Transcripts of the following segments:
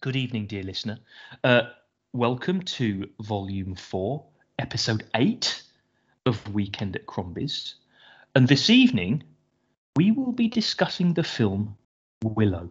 Good evening, dear listener. Uh, welcome to Volume 4, Episode 8 of Weekend at Crombie's. And this evening, we will be discussing the film Willow.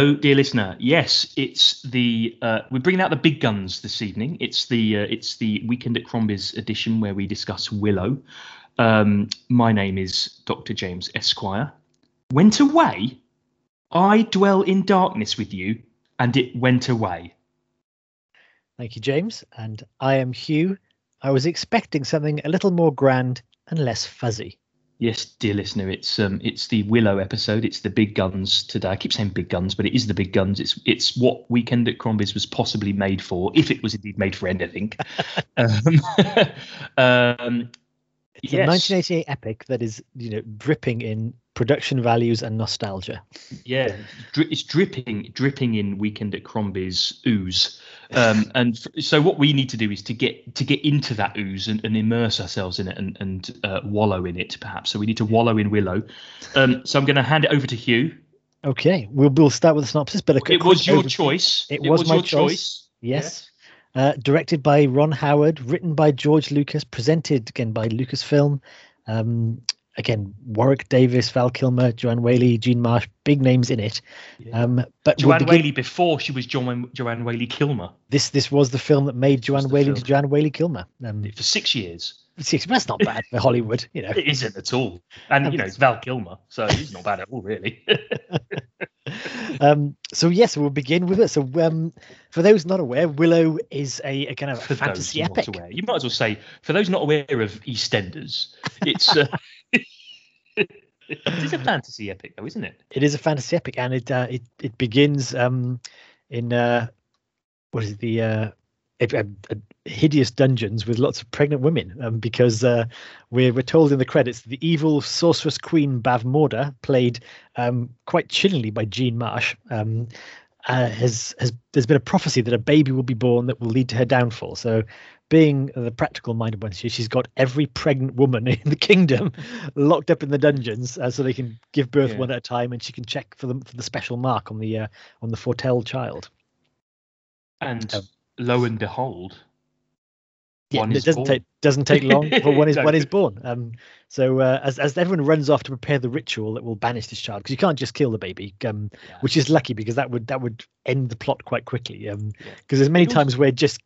Dear listener. Yes, it's the uh, we're bringing out the big guns this evening. It's the uh, it's the Weekend at Crombie's edition where we discuss Willow. Um, my name is Dr. James Esquire. Went away. I dwell in darkness with you, and it went away. Thank you, James. And I am Hugh. I was expecting something a little more grand and less fuzzy. Yes, dear listener, it's um, it's the Willow episode. It's the big guns today. I keep saying big guns, but it is the big guns. It's it's what Weekend at Crombie's was possibly made for, if it was indeed made for anything. um, um, it's yes. a 1988 epic that is, you know, dripping in production values and nostalgia. Yeah, it's dripping, dripping in Weekend at Crombie's ooze. Um, and so what we need to do is to get to get into that ooze and, and immerse ourselves in it and, and uh, wallow in it, perhaps. So we need to wallow in Willow. Um, so I'm going to hand it over to Hugh. Okay, we'll we'll start with a synopsis. But a, it was your over- choice. It, it was, was, my choice. choice. Yes. Uh, directed by Ron Howard, written by George Lucas, presented again by Lucasfilm. Um, again, Warwick Davis, Val Kilmer, Joanne Whalley, Jean Marsh, big names in it. Yeah. Um, but Joanne we'll Whalley before she was Joanne, Joanne Whalley Kilmer. This this was the film that made Joanne Whalley into Joanne Whalley Kilmer. Um, for six years. Six, that's not bad for Hollywood, you know. It isn't at all, and you know it's Val Kilmer, so he's not bad at all, really. um, so yes, we'll begin with it. So um, for those not aware, Willow is a, a kind of fantasy epic. You might as well say, for those not aware of EastEnders, it's. Uh, it is a fantasy epic, though, isn't it? It is a fantasy epic, and it uh, it it begins um, in uh, what is it, the uh, hideous dungeons with lots of pregnant women, um, because uh, we're we're told in the credits the evil sorceress queen Bavmorda, played um, quite chillingly by Jean Marsh. Um, uh, has has there's been a prophecy that a baby will be born that will lead to her downfall. So being the practical minded one, she's got every pregnant woman in the kingdom locked up in the dungeons, uh, so they can give birth yeah. one at a time, and she can check for them for the special mark on the uh, on the foretell child. And um, lo and behold, yeah, it doesn't born. take doesn't take long for one is one is born. Um, so uh, as as everyone runs off to prepare the ritual that will banish this child, because you can't just kill the baby, um, yeah. which is lucky because that would that would end the plot quite quickly. Um, because yeah. there's many times where just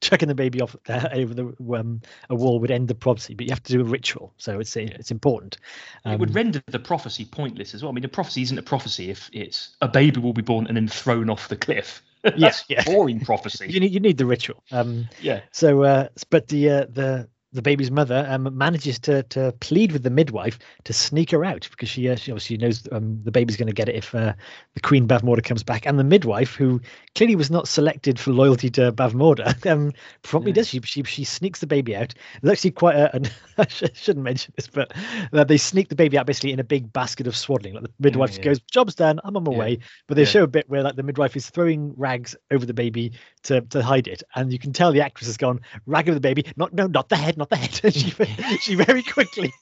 chucking the baby off uh, over the um, a wall would end the prophecy, but you have to do a ritual, so it's it's important. Um, it would um, render the prophecy pointless as well. I mean, a prophecy isn't a prophecy if it's a baby will be born and then thrown off the cliff. Yeah, yeah. boring prophecy. you need you need the ritual. Um, yeah. So, uh, but the uh, the the baby's mother um, manages to to plead with the midwife to sneak her out because she, uh, she obviously knows um, the baby's going to get it if uh, the Queen Bavmorda comes back. And the midwife, who clearly was not selected for loyalty to Bavmorda, um, promptly yeah. does. She, she she sneaks the baby out. It's actually quite a. An, I shouldn't mention this, but uh, they sneak the baby out basically in a big basket of swaddling. Like the midwife yeah, yeah. goes, "Job's done. I'm on my way." But they show a bit where like the midwife is throwing rags over the baby to to hide it, and you can tell the actress has gone rag over the baby. Not no, not the head, not the head. she she very quickly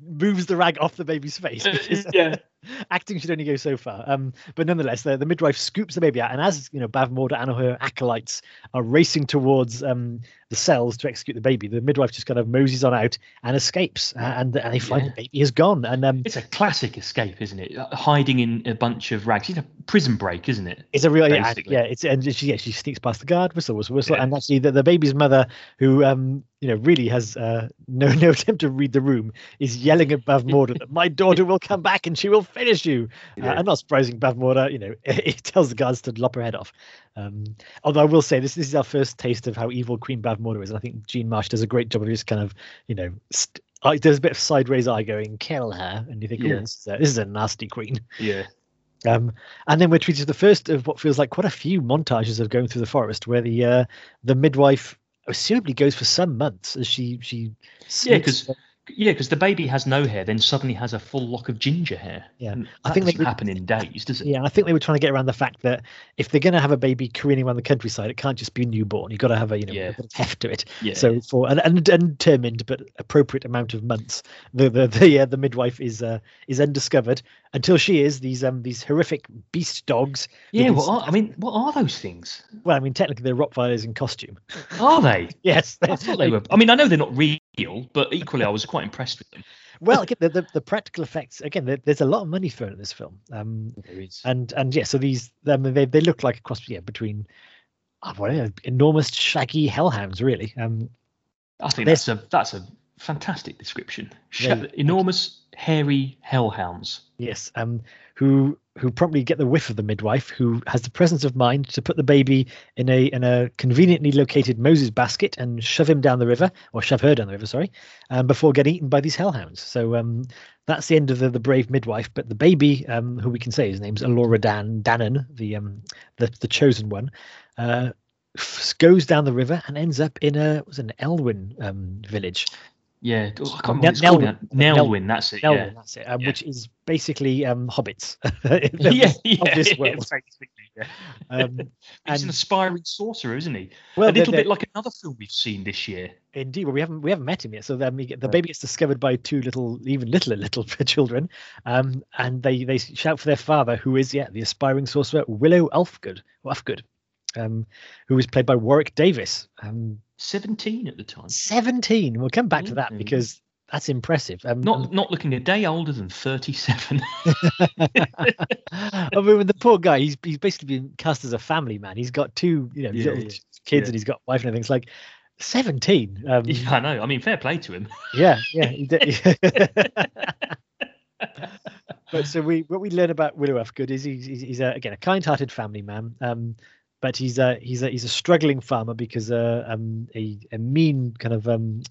moves the rag off the baby's face. Uh, because, yeah. acting should only go so far. Um, but nonetheless, the, the midwife scoops the baby out, and as you know, Bavmorda and her acolytes are racing towards um, the cells to execute the baby, the midwife just kind of moseys on out and escapes, uh, and, and they find yeah. the baby is gone. And um, it's a classic escape, isn't it? Uh, hiding in a bunch of rags. It's a prison break, isn't it? It's a real yeah, yeah. It's and she yeah she sneaks past the guard, whistle whistle whistle, yeah. and actually the, the baby's mother, who um you know really has uh, no no attempt to read the room, is yelling at Bavmorda that my daughter will come back and she will finish you. Yeah. Uh, and not surprising, Bavmorda, you know, he tells the guards to lop her head off. Um, although I will say this, this is our first taste of how evil Queen Bavmorda is, and I think Jean Marsh does a great job of just kind of, you know, st- uh, there's a bit of sideways eye going, kill her, and you think, yeah. oh, this is, a, this is a nasty queen. Yeah. Um, and then we're treated to the first of what feels like quite a few montages of going through the forest, where the uh, the midwife assumably goes for some months as she she yeah because Yeah, because the baby has no hair, then suddenly has a full lock of ginger hair. Yeah. And I think they doesn't happen in days, does it? Yeah, I think they were trying to get around the fact that if they're going to have a baby careening around the countryside, it can't just be newborn. You've got to have a you know Yeah. a heft to it. Yeah. So for an, an undetermined but appropriate amount of months, the the the, uh, the midwife is uh, is undiscovered until she is these um these horrific beast dogs. yeah. What are, I mean, what are those things? Well, I mean, technically they're Rottweilers in costume. Are they? Yes, I thought they were. I mean, I know they're not real, but equally, I was quite impressed with them. Well, again, the, the the practical effects again. There, there's a lot of money thrown at this film. Um, There is. and and yeah, so these um, they they look like a cross yeah between. Oh, what are enormous shaggy hellhounds, really. Um, I think that's a that's a fantastic description. Sh- enormous, hairy hellhounds. Yes, um, who who promptly get the whiff of the midwife, who has the presence of mind to put the baby in a in a conveniently located Moses basket and shove him down the river, or shove her down the river, sorry, um, before getting eaten by these hellhounds. So um, that's the end of the, the brave midwife. But the baby, um, who we can say his name's Alora Dan Danan, the um the the chosen one, uh, goes down the river and ends up in a was an Elwyn um village. Yeah, oh, I can't Nel- remember what it's called now. Nelwyn. Nelwyn, that's it. Elwyn, Yeah. that's it, um, Yeah. which is basically um hobbits. yeah, yeah, of this world. yeah. Um, He's and- an aspiring sorcerer, isn't he? well, a they're- little they're- bit like another film we've seen this year. Indeed, well, we haven't we haven't met him yet. So then we get, the No. baby gets discovered by two little, even littler little children, um, and they they shout for their father, who is yeah the aspiring sorcerer Willow Elfgood. Ufgood, um, who was played by Warwick Davis, um, 17 at the time. seventeen. We'll come back to that because that's impressive. Um, Not not looking a day older than 37. I mean, the poor guy, he's he's basically been cast as a family man. He's got two, you know, Yeah, little yeah, kids, yeah. and he's got a wife and everything. It's like seventeen. Um, yeah, I know. I mean, fair play to him. yeah, yeah. but so we what we learn about Willow f good is he's, he's, he's a, again a kind-hearted family man. Um, but he's a he's a he's a struggling farmer because uh, um a, a mean kind of um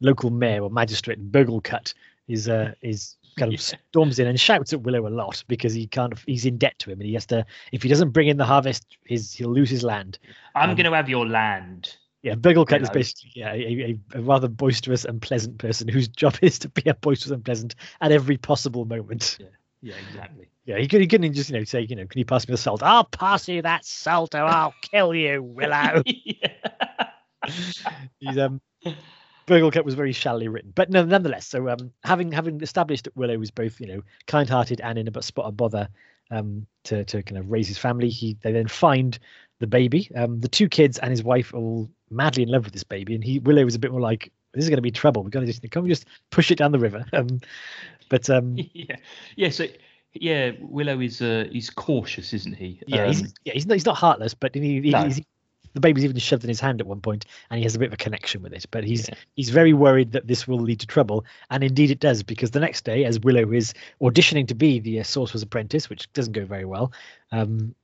local mayor or magistrate Burglekutt is uh is kind of Yeah. storms in and shouts at Willow a lot because he can't he's in debt to him and he has to if he doesn't bring in the harvest his he'll lose his land. I'm Um, going to have your land. Yeah, Burglekutt is basically yeah, a, a, a rather boisterous and pleasant person whose job is to be a boisterous and pleasant at every possible moment. Yeah, exactly. Yeah, he, could, he couldn't just you know say you know can you pass me the salt? I'll pass you that salt or I'll kill you, Willow. yeah. He's um Burglekutt was very shallowly written, but no, nonetheless. So um having having established that Willow was both you know kind-hearted and in a spot of bother um to to kind of raise his family, he they then find the baby. Um the two kids and his wife are all madly in love with this baby, and he Willow was a bit more like this is going to be trouble. We're going to just can we just push it down the river? Um, but um yeah, yeah. So yeah, Willow is uh, he's cautious, isn't he? yeah, he's Um, yeah he's not he's not heartless, but he, he, No. he's, the baby's even shoved in his hand at one point, and he has a bit of a connection with it. But he's Yeah. he's very worried that this will lead to trouble, and indeed it does, because the next day, as Willow is auditioning to be the uh, sorcerer's apprentice, which doesn't go very well, um,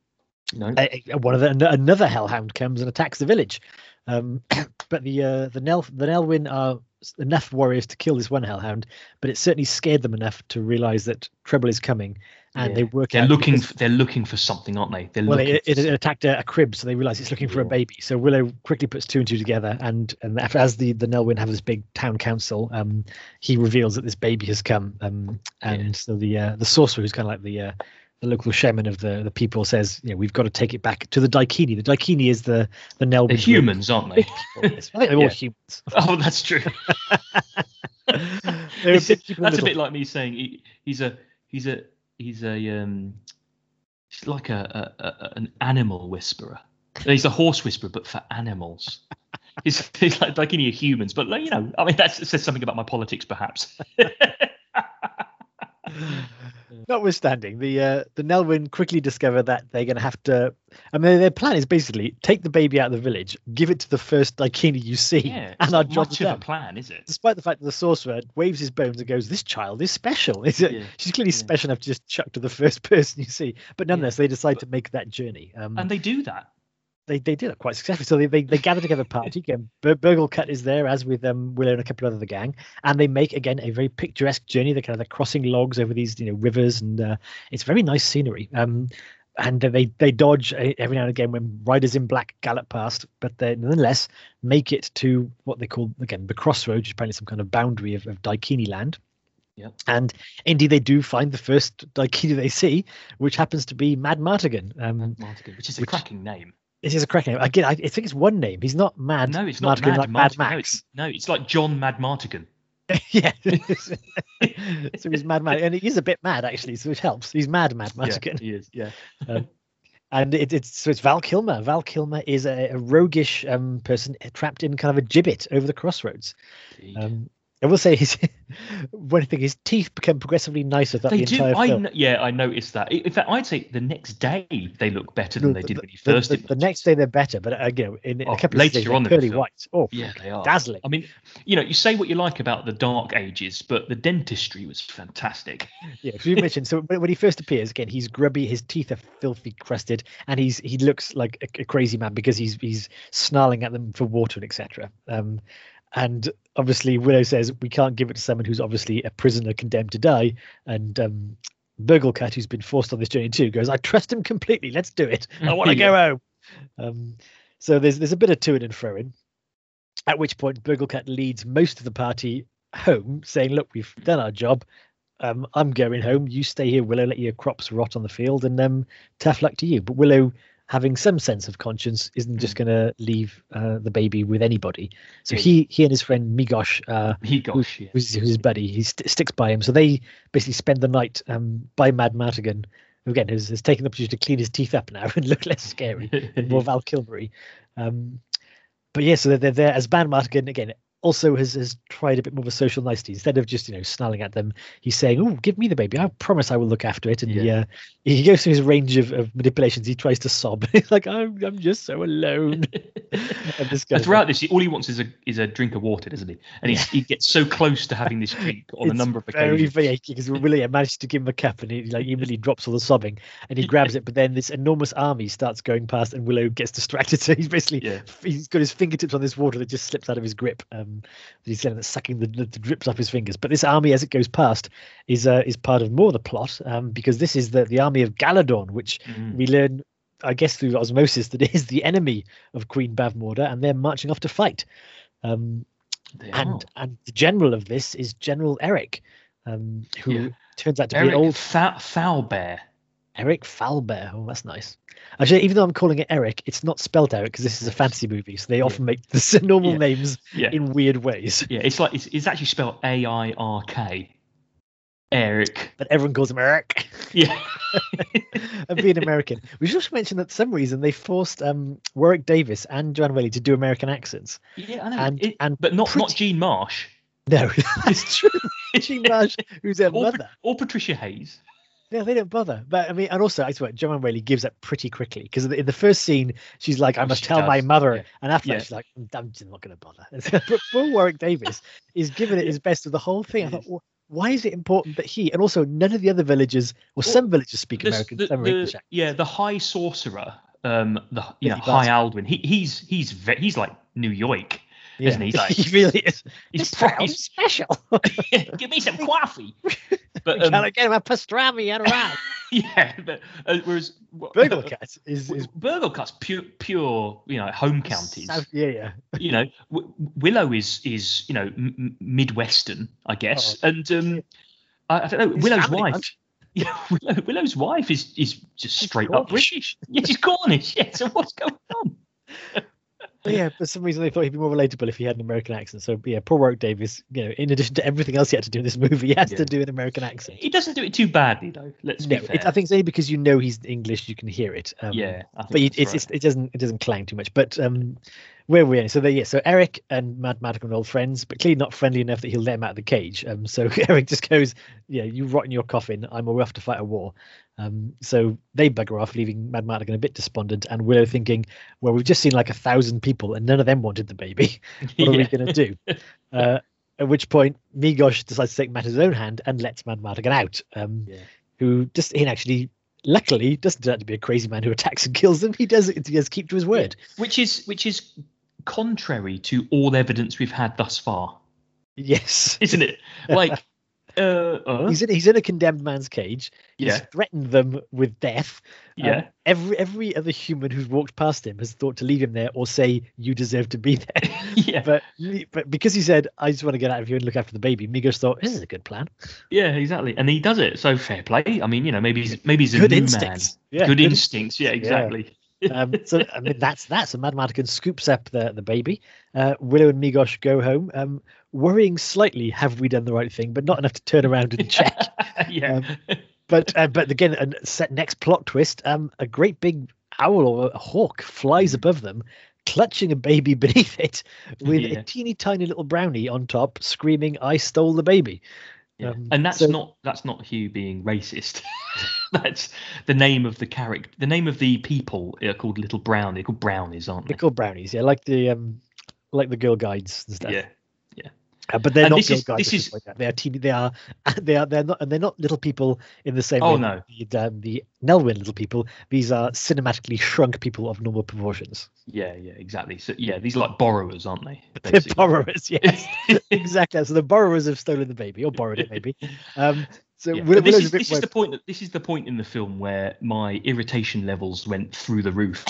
no. a- a- one of the another hellhound comes and attacks the village. Um, but the uh, the Nel the Nelwyn are enough warriors to kill this one hellhound, but it certainly scared them enough to realize that trouble is coming, and they work. They're out looking. because- f they're looking for something, aren't they? They're well, it, it, it attacked a, a crib, so they realize it's looking for a baby. So Willow quickly puts two and two together, and and af- as the the Nelwyn have this big town council, um, he reveals that this baby has come, um, and Yeah. so the uh, the sorcerer, who's kind of like the uh, the local shaman of the the people, says, you know, we've got to take it back to the Daikini. The Daikini is the the Nelwyn. They're humans, aren't they? I think they're all humans. oh, that's true. A that's a bit like me saying he, he's a he's a he's a um he's like a, a, a an animal whisperer. He's a horse whisperer, but for animals. He's, he's like like any of humans, but like, you know, I mean that says something about my politics, perhaps. Notwithstanding, the uh, the Nelwyn quickly discover that they're going to have to. I mean, their plan is basically take the baby out of the village, give it to the first Daikini you see, yeah, and our job's much of a plan, is it? Despite the fact that the sorcerer waves his bones and goes, "This child is special." Is it? Yeah, She's clearly yeah. special enough to just chuck to the first person you see. But nonetheless, they decide to make that journey. Um, And they do that. They they did it quite successfully. So they they, they gather together a party. Again, Bur- Burglekutt is there as with um, Willow and a couple of other gang, and they make again a very picturesque journey. They're kind of they're crossing logs over these you know rivers, and uh, it's very nice scenery. Um, and they they dodge uh, every now and again when riders in black gallop past, but they nonetheless make it to what they call again the crossroads, which is apparently some kind of boundary of, of Daikini land. Yeah. And indeed, they do find the first Daikini they see, which happens to be Mad Martigan. Um, Martigan, which is a which- cracking name. It is a correct name. Again, I, think it's one name. He's not Mad. No, it's not Martigan Mad like Mad Martigan. No, it's, no, it's like John Mad Martigan. yeah. so he's Mad Mad, and he is a bit mad actually, so it helps. He's mad, Mad Martigan. Yeah, he is. Yeah. and it, it's so it's Val Kilmer. Val Kilmer is a, a roguish um, person trapped in kind of a gibbet over the crossroads. Um, I will say his one thing, his teeth become progressively nicer throughout they the do. entire I yeah, I noticed that. In fact, I'd say the next day they look better than No, they did the- when you the, first the, the next day they're better, but uh, you know, in, Oh, a couple of later stages, on they're pearly white. Oh, Yeah, they are. dazzling. I mean, you know, you say what you like about the Dark Ages, but the dentistry was fantastic. Yeah, so you mentioned so when when he first appears again, he's grubby, his teeth are filthy crusted, and he's he looks like a, a crazy man because he's he's snarling at them for water and etc. Um, and obviously Willow says we can't give it to someone who's obviously a prisoner condemned to die, and um, Burglekutt, who's been forced on this journey too, goes, "I trust him completely. Let's do it. I want to go home." Um, so there's there's a bit of to and fro in. At which point Burglekutt leads most of the party home, saying, "Look, we've done our job um, I'm going home. You stay here, Willow. Let your crops rot on the field, and um, tough luck to you. But Willow, having some sense of conscience, isn't just going to leave uh, the baby with anybody. So he he and his friend Meegosh, uh, He gosh, yeah. who's his buddy, he st- sticks by him. So they basically spend the night um, by Mad Martigan, who again has, has taken the opportunity to clean his teeth up now and look less scary and more Val Kilmery. Um, but yeah, so they're, there as Mad Martigan again. Also has has tried a bit more of a social nicety instead of just you know snarling at them. He's saying, "Oh, give me the baby. I promise I will look after it." And he Yeah. uh, he goes through his range of, of manipulations. He tries to sob. He's like, "I'm I'm just so alone." and this And goes throughout this, all he wants is a is a drink of water, doesn't he? And he's, he gets so close to having this drink on a number of occasions. very achy because William managed to give him a cup and he like immediately drops all the sobbing and he grabs it, but then this enormous army starts going past and Willow gets distracted. So he's basically Yeah. he's got his fingertips on this water that just slips out of his grip. Um, he's kind of sucking the, the, drips off his fingers. But this army, as it goes past, is uh, is part of more of the plot um, because this is the the army of Galladoorn, which Mm. we learn. I guess through osmosis, that is the enemy of Queen Bavmorda, and they're marching off to fight. Um, and and the general of this is General Eric, um, who Yeah. turns out to Eric be an old Fa- Foulbear. Eric Falbear. Oh, that's nice. Actually, even though I'm calling it Eric, it's not spelled Eric because this is a fantasy movie, so they Yeah. often make the normal Yeah. names Yeah, in weird ways. yeah. It's like it's, it's actually spelled A I R K. Eric. But everyone calls him Eric. Yeah. and being American. We should also mention that for some reason they forced um, Warwick Davis and Joanne Whalley to do American accents. yeah, I know. And- It- and but not not pretty- Jean Marsh No, that's true. Jean Marsh, who's their or, mother. Or Patricia Hayes. Yeah, they don't bother. But I mean, and also, I swear, Joanne Whalley gives up pretty quickly because in the first scene, she's like, "I must she tell my mother," yeah. and after Yeah. that, she's like, "Mm, "I'm just not going to bother." but poor Warwick Davis is giving it his best of the whole thing. I thought, well, why is it important that he, and also none of the other villagers, or Well, some villagers speak American, the- some are the- English. yeah, the High Sorcerer. Um, the you know High. Aldwin. He he's he's he's like New York, isn't he? Like he really is. he's, This pro- he's special. give me some coffee. But Can um, I get him a pastrami and a rat? yeah, but uh, whereas Burgle Cat is, is Burglekutt's pure pure you know home counties. South, yeah, yeah. you know, w- Willow is is you know m- m- midwestern, I guess, and um, I, I don't know. His Willow's wife, man. yeah, Willow, Willow's wife is is just straight up Cornish. British. Yeah, she's Cornish. Yeah, so what's going on? But yeah, for some reason they thought he'd be more relatable if he had an American accent. So yeah, poor Warwick Davis, you know, in addition to everything else he had to do in this movie, he has Yeah. to do an American accent. He doesn't do it too badly though. Let's No, be fair. it, I think it's only because you know he's English, you can hear it. Um, yeah, but you, that's it's, right. it's, it doesn't it doesn't clang too much. But um, where were we're so they, yeah, so Eric and Mad Madigan are old friends, but clearly not friendly enough that he'll let him out of the cage. Um, so Eric just goes, yeah, you rot in your coffin. I'm all off to fight a war. Um, so they bugger off, leaving Mad Madigan a bit despondent, and Willow thinking, well, we've just seen like a thousand people, and none of them wanted the baby. What are we going to do? Uh, at which point, Meegosh decides to take matters own hand and lets Mad Madigan out. Um, Yeah. who just he actually luckily it doesn't turn out to be a crazy man who attacks and kills them. He does it. He does keep to his word. which is which is contrary to all evidence we've had thus far, Yes. isn't it? Like Uh, uh, He's in he's in a condemned man's cage. He's yeah, threatened them with death. Um, yeah, every every other human who's walked past him has thought to leave him there or say you deserve to be there. yeah, but but because he said I just want to get out of here and look after the baby, Migos thought this is a good plan. yeah, exactly. And he does it. So fair play. I mean, you know, maybe he's maybe he's a Good instincts. man. Yeah, good, good instincts. Yeah, exactly. um, so I mean that's that's a Mad Madigan scoops up the the baby. Uh, Willow and Meegosh go home, um, worrying slightly. Have we done the right thing? But not enough to turn around and check. yeah. but uh, but again, and set next plot twist. Um, a great big owl or a hawk flies above them, clutching a baby beneath it, with Yeah. a teeny tiny little brownie on top, screaming, "I stole the baby." Yeah. Um, and that's so- not that's not Hugh being racist. that's the name of the character. The name of the people are called Little Brown. They're called Brownies, aren't they? They're called brownies, yeah, like the um, like the girl guides and stuff. Yeah. Uh, but they're And not this is- this is- like that. They are teeny. They are. They are. They're not. And they're not little people in the same Oh, way. no. The, um, the Nelwyn little people. These are cinematically shrunk people of normal proportions. Yeah, yeah, exactly. So yeah, these are like borrowers, aren't they? They're borrowers. Yes, exactly. So the borrowers have stolen the baby or borrowed it, maybe. Um, so Yeah, this is, this is the point that this is the point in the film where my irritation levels went through the roof.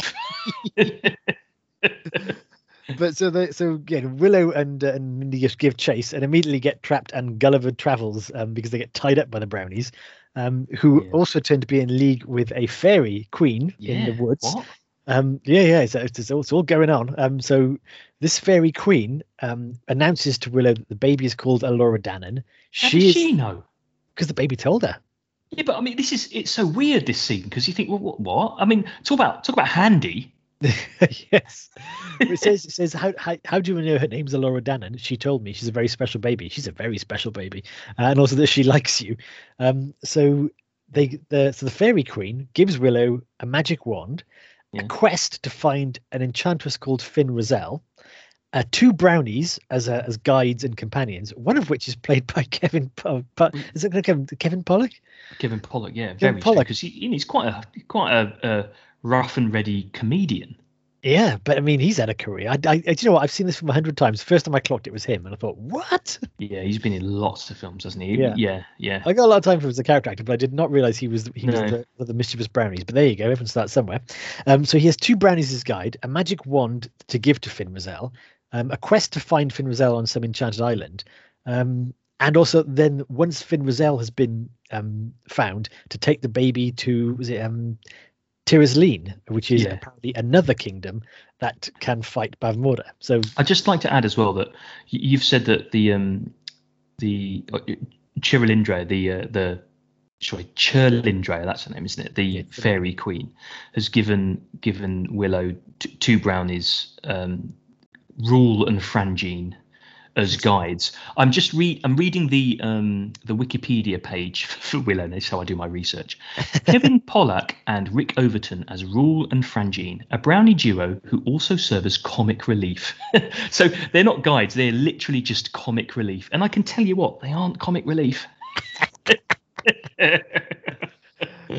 But so the so again, Willow and uh, and Mindy just give chase and immediately get trapped and Gulliver travels um, because they get tied up by the brownies, um, who Yeah. also turn to be in league with a fairy queen in the woods. What? Um, yeah, yeah, it's, it's, all, it's all going on. Um, so this fairy queen um, announces to Willow that the baby is called Elora Danan. How She does she know? because the baby told her. Yeah, but I mean, this is it's so weird this scene because you think, well, what, what? I mean, talk about talk about handy. yes. It says it says how, how how do you know her name's Elora Danan? She told me she's a very special baby. She's a very special baby, uh, and also that she likes you. Um, so they the so the fairy queen gives Willow a magic wand, Yeah. a quest to find an enchantress called Fin Raziel. Uh, two brownies as uh, as guides and companions, one of which is played by Kevin. Po- is it Kevin, Kevin Pollak? Kevin Pollak, yeah, very Pollak. because he, he's quite a quite a, a rough and ready comedian. Yeah, but I mean, he's had a career. I, I, do you know what? I've seen this film a hundred times. First time I clocked it was him, and I thought, what? Yeah, he's been in lots of films, hasn't he? Yeah. yeah, yeah. I got a lot of time for him as a character actor, but I did not realize he was he was No. the, the, the mischievous brownies. But there you go, everyone starts somewhere. Um, so he has two brownies as guide, a magic wand to give to Fin Raziel, um, a quest to find Fin Raziel on some enchanted island, um, and also then once Fin Raziel has been um, found, to take the baby to was it um, Tir Asleen, which is Yeah. apparently another kingdom that can fight Bavmorda. So I'd just like to add as well that you've said that the um the uh, Cherlindrea, the uh, the sorry Cherlindrea, that's her name, isn't it? The Yeah. fairy queen has given given Willow t- two brownies, um, Rool and Franjean, as guides. I'm just read I'm reading the um the Wikipedia page for Willow. That's how I do my research. Kevin Pollak and Rick Overton as Rool and Franjean, a brownie duo who also serve as comic relief. so they're not guides, they're literally just comic relief. And I can tell you what, they aren't comic relief.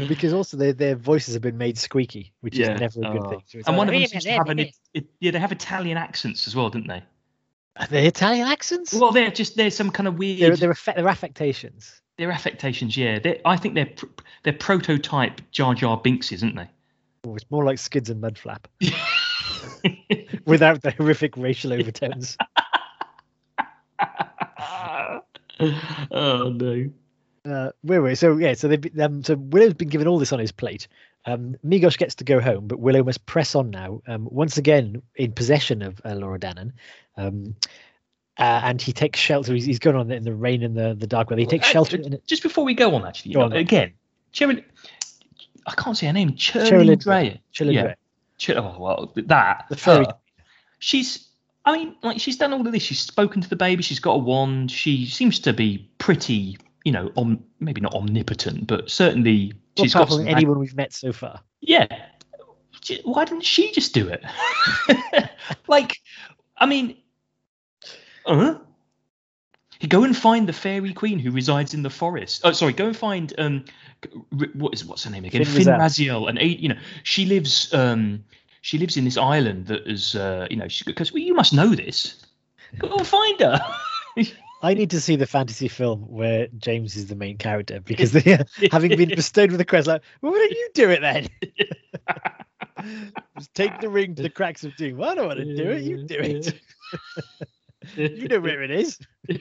because also their their voices have been made squeaky, which Yeah. is never a good Oh. thing. So and like, one of them "Wait seems to have an it, yeah, they have Italian accents as well, didn't they? Are they Italian accents? Well, they're just they're some kind of weird they're they're, affe- they're affectations. their affectations. Yeah, they I think they're pr- they're prototype Jar Jar Binks, isn't they? Oh, it's more like Skids and Mudflap without the horrific racial overtones. oh no. Uh, wait, wait. So yeah, so they've um, so Willow's been given all this on his plate. Um, Migos gets to go home, but Willow must press on now. Um, once again in possession of uh, Laura Danan. Um, uh, and he takes shelter. He's, he's going on in the rain and the, the dark weather. He takes Uh, shelter in. Just before we go on, actually, Go know, on. again, Cheryl, I can't say her name. Cheryl Cheryl Cheryl Yeah. Ch- oh, well, that. The fairy. she's. I mean, like she's done all of this. She's spoken to the baby. She's got a wand. She seems to be pretty, you know, om, maybe not omnipotent, but certainly More she's got some. than anyone we've met so far. Yeah. Why didn't she just do it? like, I mean, uh You go and find the fairy queen who resides in the forest. Oh, sorry, go and find um, what is what's her name again? Fin Raziel. And you know she lives um she lives in this island that is uh you know because well, you must know this. Go and find her. I need to see the fantasy film where James is the main character because they, having been bestowed with the crest, like, well, why don't you do it then? Just take the ring to the cracks of doom. I don't want to do it. You do it. You know where it is.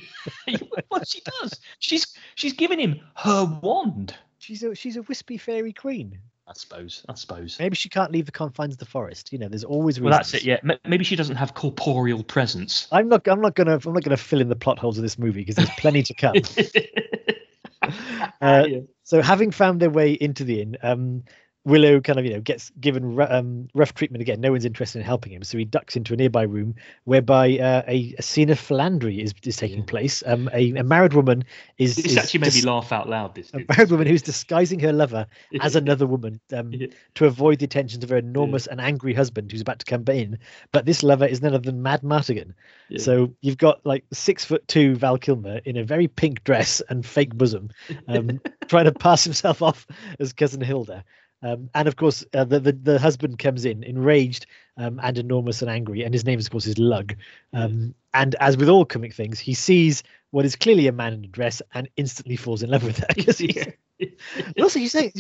what she does? She's she's giving him her wand. She's a she's a wispy fairy queen. I suppose. I suppose. Maybe she can't leave the confines of the forest. You know, there's always. Reasons. Well, that's it. Yeah. Maybe she doesn't have corporeal presence. I'm not. I'm not gonna. I'm not gonna fill in the plot holes of this movie because there's plenty to come. uh, yeah. So, having found their way into the inn, um, Willow kind of, you know, gets given um, rough treatment again. No one's interested in helping him, so he ducks into a nearby room whereby uh, a, a, scene of philandry is, is taking yeah. place. Um, a, a, married woman is. This is actually made dis- me laugh out loud. This a married woman who's disguising her lover as another woman um, yeah. to avoid the attentions of her enormous yeah. and angry husband who's about to come in. But this lover is none other than Madmartigan. So you've got like six foot two Val Kilmer in a very pink dress and fake bosom, um, trying to pass himself off as cousin Hilda. Um, and of course, uh, the, the, the husband comes in enraged um, and enormous and angry, and his name, of course, is Lug. Um, and as with all comic things, he sees what is clearly a man in a dress and instantly falls in love with her. also, you say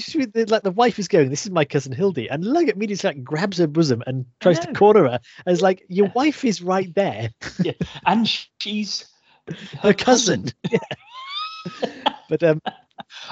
like the wife is going, "This is my cousin Hildy," and Lug immediately like grabs her bosom and tries to corner her. As like, your wife is right there. yeah, and she's her, her cousin. cousin. Yeah. but um,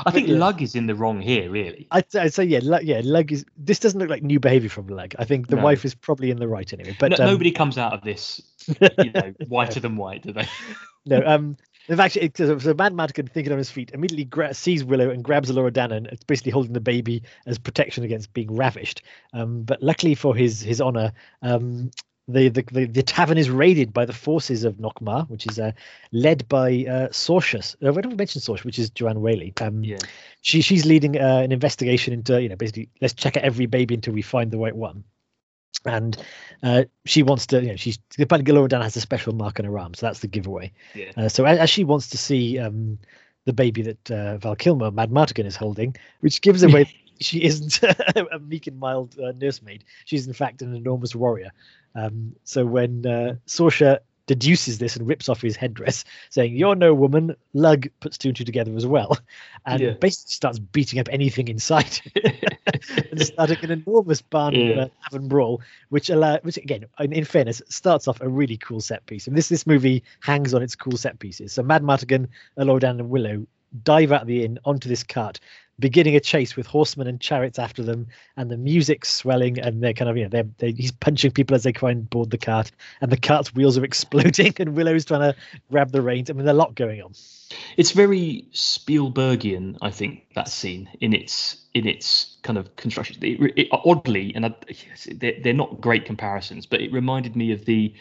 I think yeah. Lug is in the wrong here, really. I'd, I'd say yeah, Lug, yeah. Lug is. This doesn't look like new behaviour from Lug. I think the no. wife is probably in the right anyway. But no, um, nobody comes out of this, you know, whiter than white, do they? no. Um. In fact, it, so, so Madmartigan, thinking on his feet, immediately gra- sees Willow and grabs Danan. It's basically holding the baby as protection against being ravished. Um, but luckily for his his honor, um, the, the, the, the, tavern is raided by the forces of Nockmaar, which is uh, led by uh, Sorsha. Uh, I don't mention Sorsha, which is Joanne Whalley. Um, yeah. She she's leading uh, an investigation into you know basically let's check out every baby until we find the right one. And uh, she wants to, you know, she's apparently Galora has a special mark on her arm, so that's the giveaway. Yeah. Uh, so as, as, she wants to see um, the baby that uh, Val Kilmer, Madmartigan, is holding, which gives away she isn't a meek and mild uh, nursemaid. She's in fact an enormous warrior. Um, so when uh, Sorsha deduces this and rips off his headdress, saying, You're no woman, Lug puts two and two together as well. And yeah. basically starts beating up anything in sight and starting an enormous barn yeah. uh, brawl, which allow which again, in, in, fairness, starts off a really cool set piece. And this this movie hangs on its cool set pieces. So Madmartigan, Elordan, and Willow dive out of the inn onto this cart beginning a chase with horsemen and chariots after them, and the music's swelling, and they're kind of you know they're, they're, he's punching people as they try and board the cart, and the cart's wheels are exploding, and Willow's trying to grab the reins. I mean, there's a lot going on. It's very Spielbergian, I think, that scene in its in its kind of construction. It, it, oddly, and I, they're, they're not great comparisons, but it reminded me of the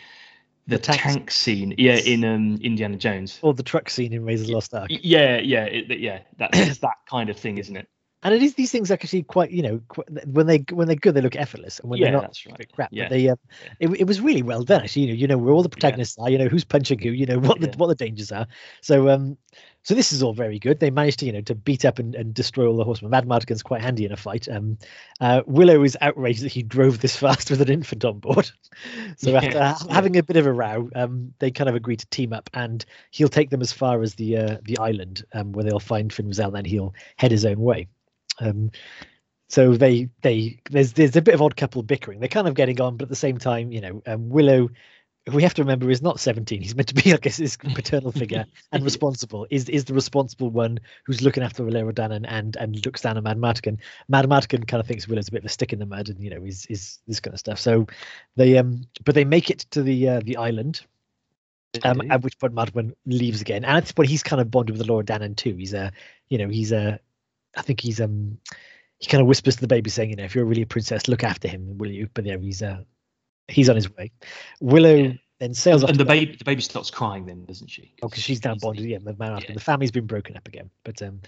the, tank, tank, scene, yeah, in um, Indiana Jones, or the truck scene in Raiders Lost Ark. Yeah, yeah, it, yeah. That's that kind of thing, isn't it? And it is these things actually quite, you know, when they when they're good, they look effortless, and when yeah, they're not, right. crap. Yeah. But they, yeah. it, it was really well done. Actually, you know, you know where all the protagonists yeah. are, you know who's punching who, you know what the what the dangers are. So, um, so this is all very good. They managed to, you know, to beat up and, and destroy all the horsemen. Madmartigan's quite handy in a fight. Um, uh, Willow is outraged that he drove this fast with an infant on board. so after yeah. having a bit of a row, um, they kind of agree to team up, and he'll take them as far as the uh, the island um, where they'll find Fin Raziel, and then he'll head his own way. Um, so they they there's there's a bit of odd couple bickering. They're kind of getting on, but at the same time, you know, um, Willow we have to remember is not 17 he's meant to be i guess his paternal figure and responsible. Is is the responsible one who's looking after Valero Danan and and looks down at Madmartigan Madmartigan kind of thinks Willow's a bit of a stick in the mud and you know is is this kind of stuff. So they um but they make it to the uh, the island um, at which point Madman leaves again, and at this point he's kind of bonded with the Elora Danan too. He's a, you know, he's a, I think he's um, he kind of whispers to the baby saying, you know, if you're really a princess, look after him, will you? But yeah, he's uh, he's on his way. Willow yeah. then sails and, and the baby the baby starts crying then, doesn't she? Oh, because she's now bonded. Yeah, the man after yeah. the family's been broken up again. But um,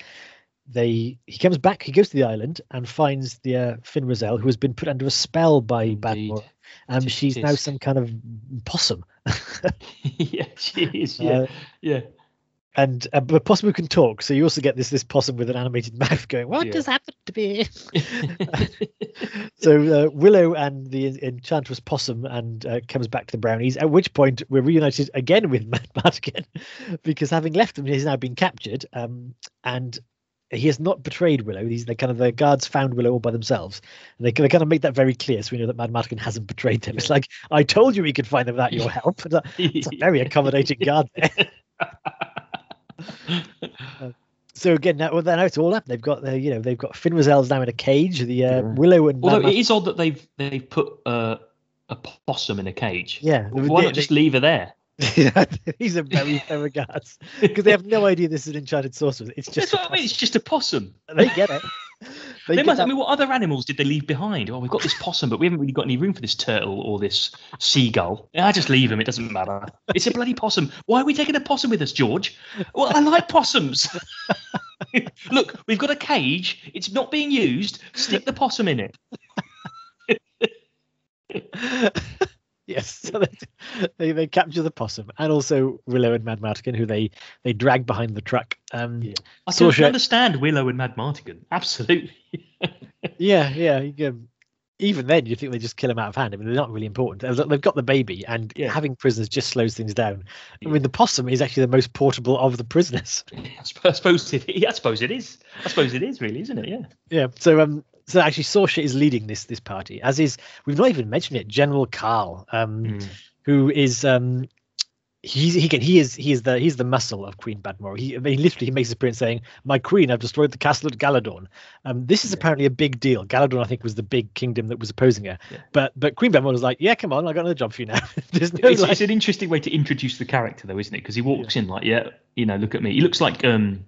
they he comes back. He goes to the island and finds the uh, Fin Raziel, who has been put under a spell by Badmore. Um, she's now some kind of possum. yeah, she is. Yeah, uh, yeah. And uh, but possum can talk, so you also get this this possum with an animated mouth going, "What Yeah. does happen to me?" so uh, Willow and the enchantress possum and uh, comes back to the brownies. At which point we're reunited again with Matt Madigan, because having left them, he's now been captured. Um, and he has not betrayed Willow. These they kind of the guards found Willow all by themselves. And they, they kind of make that very clear, so we know that Mad Madigan hasn't betrayed them. It's like I told you we could find them without your help. It's a very accommodating guard there. So again, now, well, now it's all up. They've got the, you know, they've got Fin Raziel's now in a cage. The uh, Yeah. Willow and Although Mad it is odd that they've they've put uh, a possum in a cage. Yeah, Why they- not just leave her there? These are very fair regards because they have no idea this is an enchanted sorcerer. It's just That's what I mean. It's just a possum. a- they get it. They, get must. I mean, what other animals did they leave behind? Oh, we've got this possum, but we haven't really got any room for this turtle or this seagull. I just leave him. It doesn't matter. It's a bloody possum. Why are we taking a possum with us, George? Well, I like possums. Look, we've got a cage. It's not being used. Stick the possum in it. yes, so they, they capture the possum and also Willow and Mad Martigan, who they they drag behind the truck. Um, Yeah. I can Saoirse- understand Willow and Mad Martigan. Absolutely. yeah, yeah. you, um, even then, you think they just kill them out of hand. I mean, they're not really important. They've got the baby, and Yeah. having prisoners just slows things down. I mean, the possum is actually the most portable of the prisoners. I I suppose it. I suppose it is. I suppose it is really, isn't it? Yeah. Yeah. So um so actually Sorsha is leading this this party, as is we've not even mentioned it, General Carl, um, Mm. who is um he's he can he is he is the he's the muscle of Queen Badmore. He, I mean, he literally he makes his appearance saying, My queen, I've destroyed the castle at Galladoorn. Um this is Yeah. apparently a big deal. Galladoorn, I think, was the big kingdom that was opposing her. Yeah. But but Queen Badmore was like, Yeah, come on, I got another job for you now. No It's, like, it's an interesting way to introduce the character, though, isn't it? Because he walks in like, yeah, you know, look at me. He looks like um,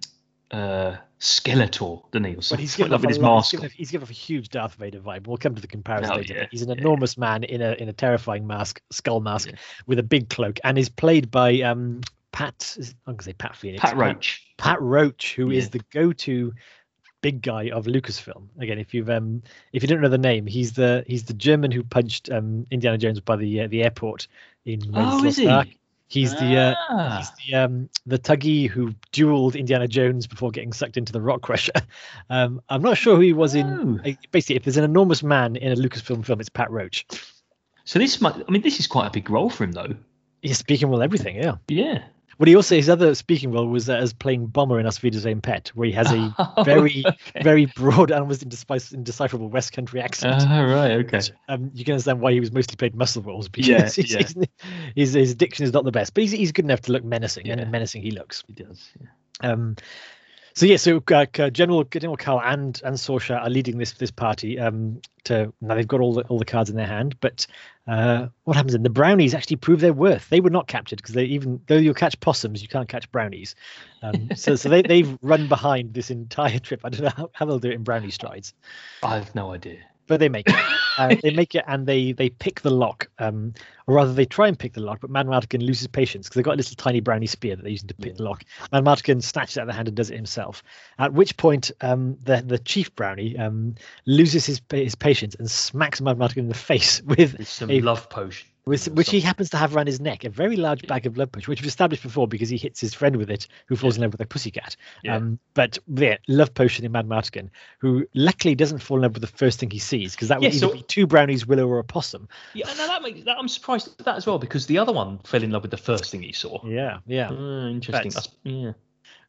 uh, Skeletor, doesn't he? But he's given off his mask. He's given, off, he's given off a huge Darth Vader vibe. We'll come to the comparison Oh, later. yeah, He's an yeah. enormous man in a in a terrifying mask, skull mask, Yeah. with a big cloak, and is played by um Pat. I'm gonna say Pat Phoenix. Pat Roach. Pat, Roach, who is Yeah. the go-to big guy of Lucasfilm. Again, if you've um if you don't know the name, he's the he's the German who punched um Indiana Jones by the uh, the airport in Oh, is he? He's the uh, Ah. He's the um the Thuggee who dueled Indiana Jones before getting sucked into the rock crusher. Um, I'm not sure who he was in. Oh. uh, Basically, if there's an enormous man in a Lucasfilm film, it's Pat Roach. So this might. I mean, this is quite a big role for him, though. He's speaking well everything. Yeah. Yeah. But he also his other speaking role was uh, as playing Bomber in Auf Wiedersehen Pet, where he has a Oh, very okay. very broad, and almost indeciph- indecipherable West Country accent. Ah, right. Okay. which, um, you can understand why he was mostly played muscle roles because Yeah, he's- yeah. he's- his, his diction is not the best, but he's, he's good enough to look menacing, Yeah. and menacing he looks. He does. Yeah. Um, so yeah, so uh, General General Carl and and Sorsha are leading this this party. Um, to now they've got all the all the cards in their hand, but uh, what happens? then? the brownies actually prove their worth. They were not captured because they even though you catch possums, you can't catch brownies. Um, so so they they've run behind this entire trip. I don't know how, how they'll do it in brownie strides I have no idea. But they make it. Uh, they make it and they they pick the lock, um, or rather they try and pick the lock. But Mad Martigan loses patience because they've got a little tiny brownie spear that they're using to pick Yeah. the lock. Mad Martigan snatches it out of the hand and does it himself. At which point, um, the the chief brownie um, loses his his patience and smacks Mad Martigan in the face with some a- love potion. Or which he happens to have around his neck, a very large bag of love potion, which we've established before because he hits his friend with it, who falls in love with a pussycat. Yeah. Um, but yeah, love potion in Mad Martigan, who luckily doesn't fall in love with the first thing he sees, because that would Yeah, either so- be two brownies, willow, or a possum. Yeah, no, that makes that. I'm surprised at that as well because the other one fell in love with the first thing he saw. Yeah, yeah. Ah, interesting. That's- That's, yeah.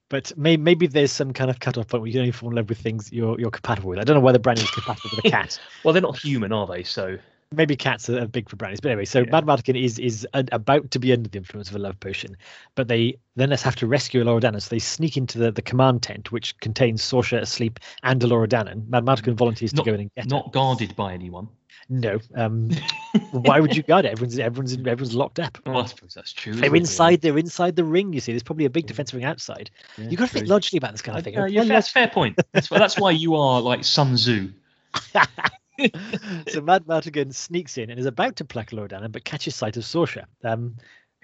But may, maybe there's some kind of cut-off point where you can only fall in love with things you're you're compatible with. I don't know whether is compatible with a cat. Well, they're not human, are they? So maybe cats are, big for brownies. But anyway, so Yeah. Mad Martigan is is about to be under the influence of a love potion, but they then have to rescue Loredana. So they sneak into the, the command tent, which contains Sorsha asleep and Loredana. Mad Martigan volunteers Not- to go in and get her. not guarded by anyone. No. Um, why would you guard it? Everyone's everyone's everyone's locked up. Well, I suppose that's true. They're isn't it, inside. They're inside the ring. You see, there's probably a big defense ring outside. really? You got to think logically about this kind Uh, of thing. yeah, Well, yeah, you that's fair point. That's why, that's why you are like Sun Tzu. so Mad Martigan sneaks in and is about to pluck Loredana, but catches sight of Sorsha. Um,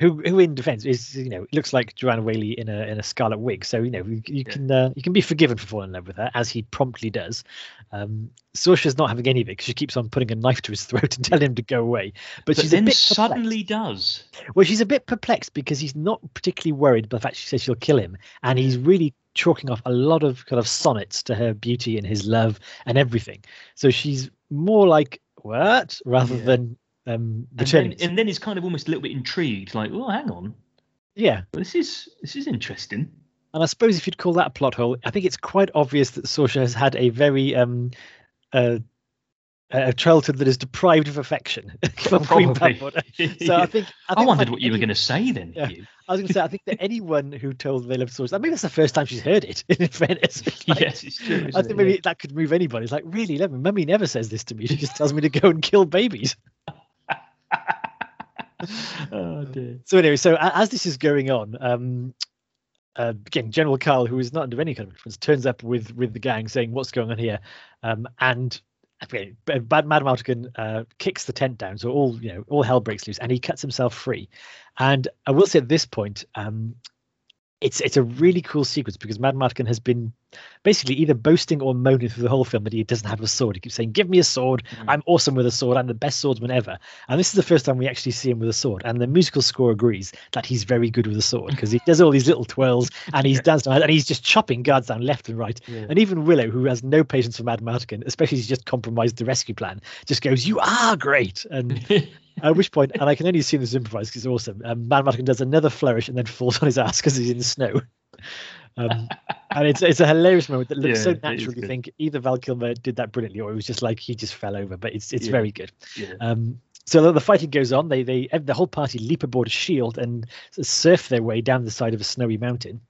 who who in defence is you know looks like Joanna Whalley in a in a scarlet wig, so you know you, you yeah. can uh, you can be forgiven for falling in love with her as he promptly does. Um, Sorsha's not having any of it because she keeps on putting a knife to his throat and telling him to go away. But, but she's then suddenly does. Well, she's a bit perplexed because he's not particularly worried by the fact she says she'll kill him, and he's really chalking off a lot of kind of sonnets to her beauty and his love and everything. So she's more like what rather Yeah. than um And then, and then he's kind of almost a little bit intrigued, like, oh, hang on, yeah, this is this is interesting. and I suppose if you'd call that a plot hole, I think it's quite obvious that Sorsha has had a very um uh, a childhood that is deprived of affection from Probably. So I think I, I wondered like what you were going to say then. Yeah. I was going to say I think that anyone who told they love Sorsha, I mean that's the first time she's heard it. In fairness, It's like- yes, it's true. I think it? maybe that could move anybody. It's like, really, love me. Mummy never says this to me. She just tells me to go and kill babies. oh dear. So anyway, so as this is going on, um, uh, again, General Carl, who is not under any kind of influence, turns up with with the gang, saying, "What's going on here?" Um, and okay, B- Bad Madmartigan uh, kicks the tent down, so all you know, all hell breaks loose, and he cuts himself free. And I will say at this point, um, it's it's a really cool sequence because Mad Martin has been basically either boasting or moaning through the whole film that he doesn't have a sword. He keeps saying, "Give me a sword! Mhm. I'm awesome with a sword. I'm the best swordsman ever." And this is the first time we actually see him with a sword. And the musical score agrees that he's very good with a sword because he does all these little twirls and he's dancing and he's just chopping guards down left and right. Yeah. And even Willow, who has no patience for Mad Martin, especially he's just compromised the rescue plan, just goes, "You are great!" And at which point, and I can only assume this is improvised because it's awesome. Um, Mad Martin does another flourish and then falls on his ass because he's in the snow. Um, and it's it's a hilarious moment that looks Yeah, so natural. You think either Val Kilmer did that brilliantly, or it was just like he just fell over. But it's it's Yeah. very good. yeah. Um, so the, the fighting goes on. They they the whole party leap aboard a shield and surf their way down the side of a snowy mountain.